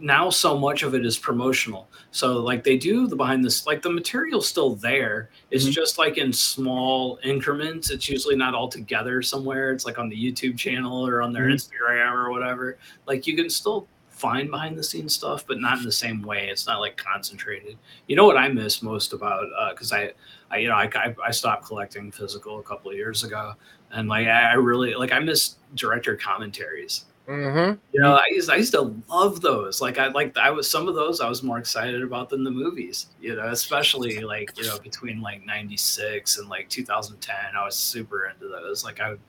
now so much of it is promotional. So like they do the behind this, like the material's still there. It's Mhm. just like in small increments. It's usually not all together somewhere. It's like on the YouTube channel or on their Mhm. Instagram or whatever. Like you can still find behind the scenes stuff, but not in the same way. It's not like concentrated. You know what I miss most about because I, I you know I, I I stopped collecting physical a couple of years ago, and like I I really like I miss director commentaries. Mm-hmm. You know, I used I used to love those. Like I like I was some of those I was more excited about than the movies. You know, especially like you know between like '96 and like 2010, I was super into those. Like I, would,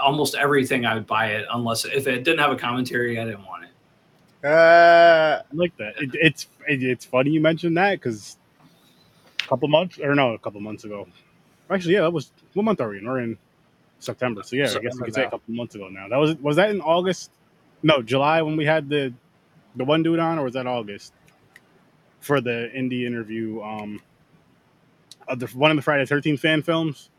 almost everything I would buy it unless if it didn't have a commentary, I didn't want it. Uh, I like that. It, it's it, it's funny you mentioned that because a couple months or no, a couple months ago. Actually, yeah, that was what month are we in? We're in September, so yeah, I guess we September could say a couple months ago now. That was was that in August? No, July when we had the the one dude on, or was that August for the indie interview? Um, of the one of the Friday Thirteenth fan films.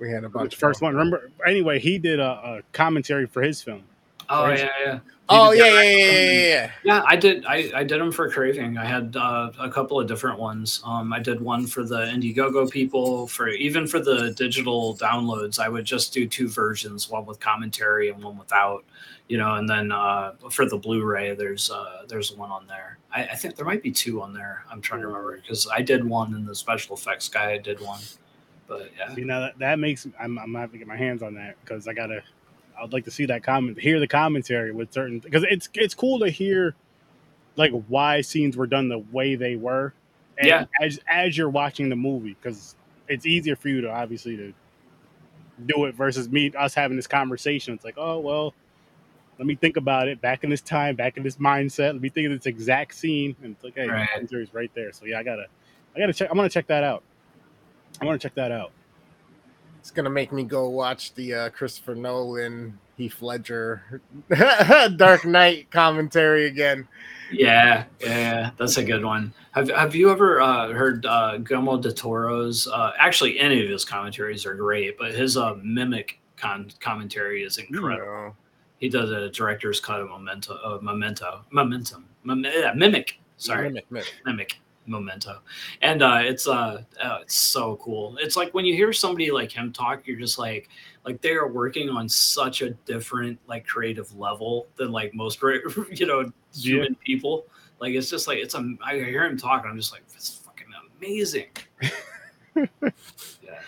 we had a The bunch. first one. Remember? Anyway, he did a, a commentary for his film. Oh Right. yeah, yeah. Oh yeah, yeah, yeah, yeah, yeah, yeah. Yeah, I did. I, I did them for Craving. I had uh, a couple of different ones. Um, I did one for the Indiegogo people. For even for the digital downloads, I would just do two versions: one with commentary and one without. You know, and then uh, for the Blu-ray, there's uh, there's one on there. I, I think there might be two on there. I'm trying to remember because I did one, and the special effects guy did one. But yeah, you know that, that makes I'm I'm gonna have to get my hands on that because I gotta I'd like to see that comment hear the commentary with certain because it's it's cool to hear like why scenes were done the way they were. And Yeah. as as you're watching the movie because it's easier for you to obviously to do it versus me us having this conversation. It's like oh well. Let me think about it. Back in this time, back in this mindset. Let me think of this exact scene, and it's like, hey, Right. right there. So yeah, I gotta, I gotta check. I'm gonna check that out. I want to check that out. It's gonna make me go watch the uh, Christopher Nolan, Heath Ledger, (laughs) Dark Knight commentary again. yeah, yeah, that's a good one. Have Have you ever uh, heard uh, Guillermo del Toro's? Uh, actually, any of his commentaries are great, but his uh, mimic con- commentary is incredible. Know. He does a director's cut of Memento, uh, Memento, Momentum, Mem- yeah, Mimic. Sorry, Mimic, mimic. mimic memento and uh it's uh oh, it's so cool it's like when you hear somebody like him talk you're just like like they are working on such a different like creative level than like most (laughs) you know human people like it's just like it's a i hear him talk and i'm just like it's fucking amazing (laughs) yeah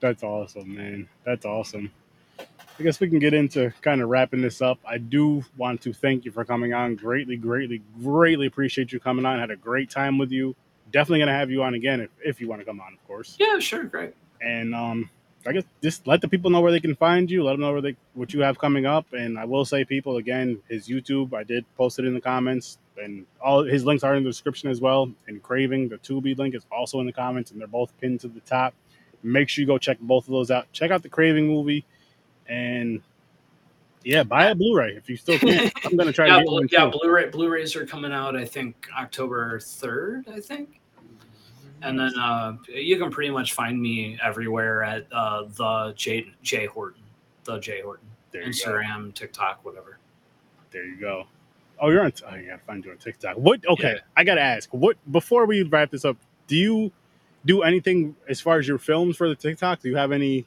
That's awesome, man. That's awesome. I guess we can get into kind of wrapping this up. I do want to thank you for coming on. Greatly, greatly, greatly appreciate you coming on. Had a great time with you. Definitely gonna have you on again if, if you want to come on, of course. yeah sure great And um, I guess just let the people know where they can find you. Let them know where they what you have coming up. And I will say, people, again, his YouTube. I did post it in the comments, and all his links are in the description as well. And Craving, the Tubi link is also in the comments, and they're both pinned to the top. Make sure you go check both of those out. Check out the Craving movie, and yeah, buy a Blu-ray if you still can. (laughs) I'm gonna try yeah, to get one yeah too. blu-ray blu-rays are coming out i think october 3rd i think and then uh, you can pretty much find me everywhere at uh, the J J Horton, the J Horton, There you go. Instagram, TikTok, whatever. There you go. Oh, you're on. Oh, you gotta find you on TikTok. What? Okay, Yeah. I gotta ask. What before we wrap this up? Do you do anything as far as your films for the TikTok? Do you have any?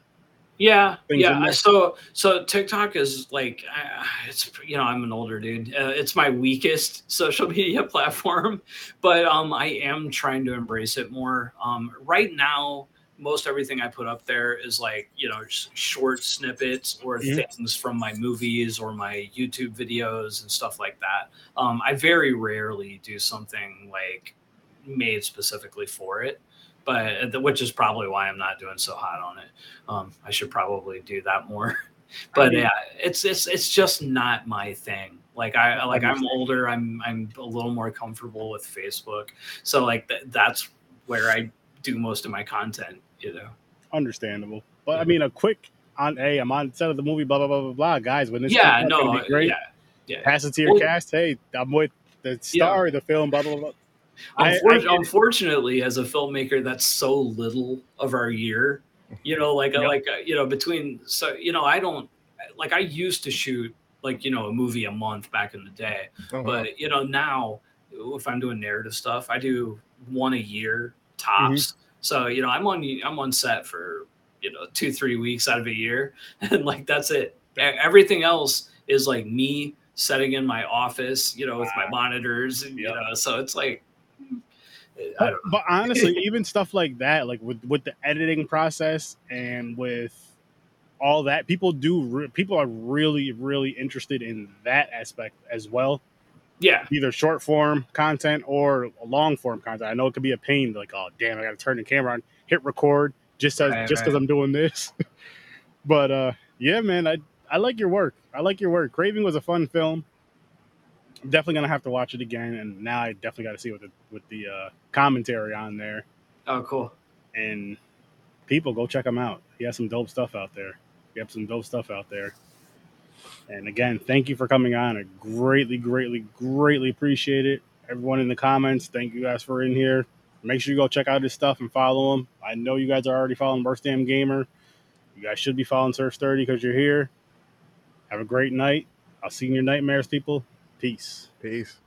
Yeah, yeah. So so TikTok is like uh, it's you know I'm an older dude. Uh, it's my weakest (laughs) social media platform, but um I am trying to embrace it more. Um, right now, most everything I put up there is like you know short snippets or Mhm. things from my movies or my YouTube videos and stuff like that. Um, I very rarely do something like made specifically for it but which is probably why I'm not doing so hot on it. Um, I should probably do that more. (laughs) But yeah, it's it's it's just not my thing. Like I like I'm older. I'm I'm a little more comfortable with Facebook. So like th- that's where I do most of my content. You know. Understandable, but I mean, a quick on. Hey, I'm on set of the movie. Blah blah blah blah blah. Guys, when this yeah. comes out, it's No. be great. Yeah. Yeah. Pass it to your Well- cast. Hey, I'm with the star of the film. Blah blah blah. I- Unfor- I- unfortunately, as a filmmaker, that's so little of our year. You know, like Yep. like uh, you know, between so you know, I don't like I used to shoot like you know a movie a month back in the day, Uh-huh. but you know now if I'm doing narrative stuff, I do one a year tops. So you know I'm on I'm on set for you know two three weeks out of a year, (laughs) and like that's it. Everything else is like me setting in my office, you know, with my monitors, and, you know. So it's like I But, but honestly, even stuff like that, like with with the editing process and with all that, people do re- people are really really interested in that aspect as well. Yeah, Either short form content or long form content. I know it could be a pain. Like, oh damn, I got to turn the camera on, hit record just as Right, just because right. I'm doing this. (laughs) but uh, yeah, man, I I like your work. I like your work. Craving was a fun film. I'm definitely gonna have to watch it again, and now I definitely got to see what the with the uh, commentary on there. Oh, cool. And people go check him out. He has some dope stuff out there. He has some dope stuff out there. And again, thank you for coming on. I greatly, greatly, greatly appreciate it. Everyone in the comments, thank you guys for in here. Make sure you go check out his stuff and follow him. I know you guys are already following Worst Damn Gamer. You guys should be following Sir Sturdy because you're here. Have a great night. I'll see you in your nightmares, people. Peace. Peace.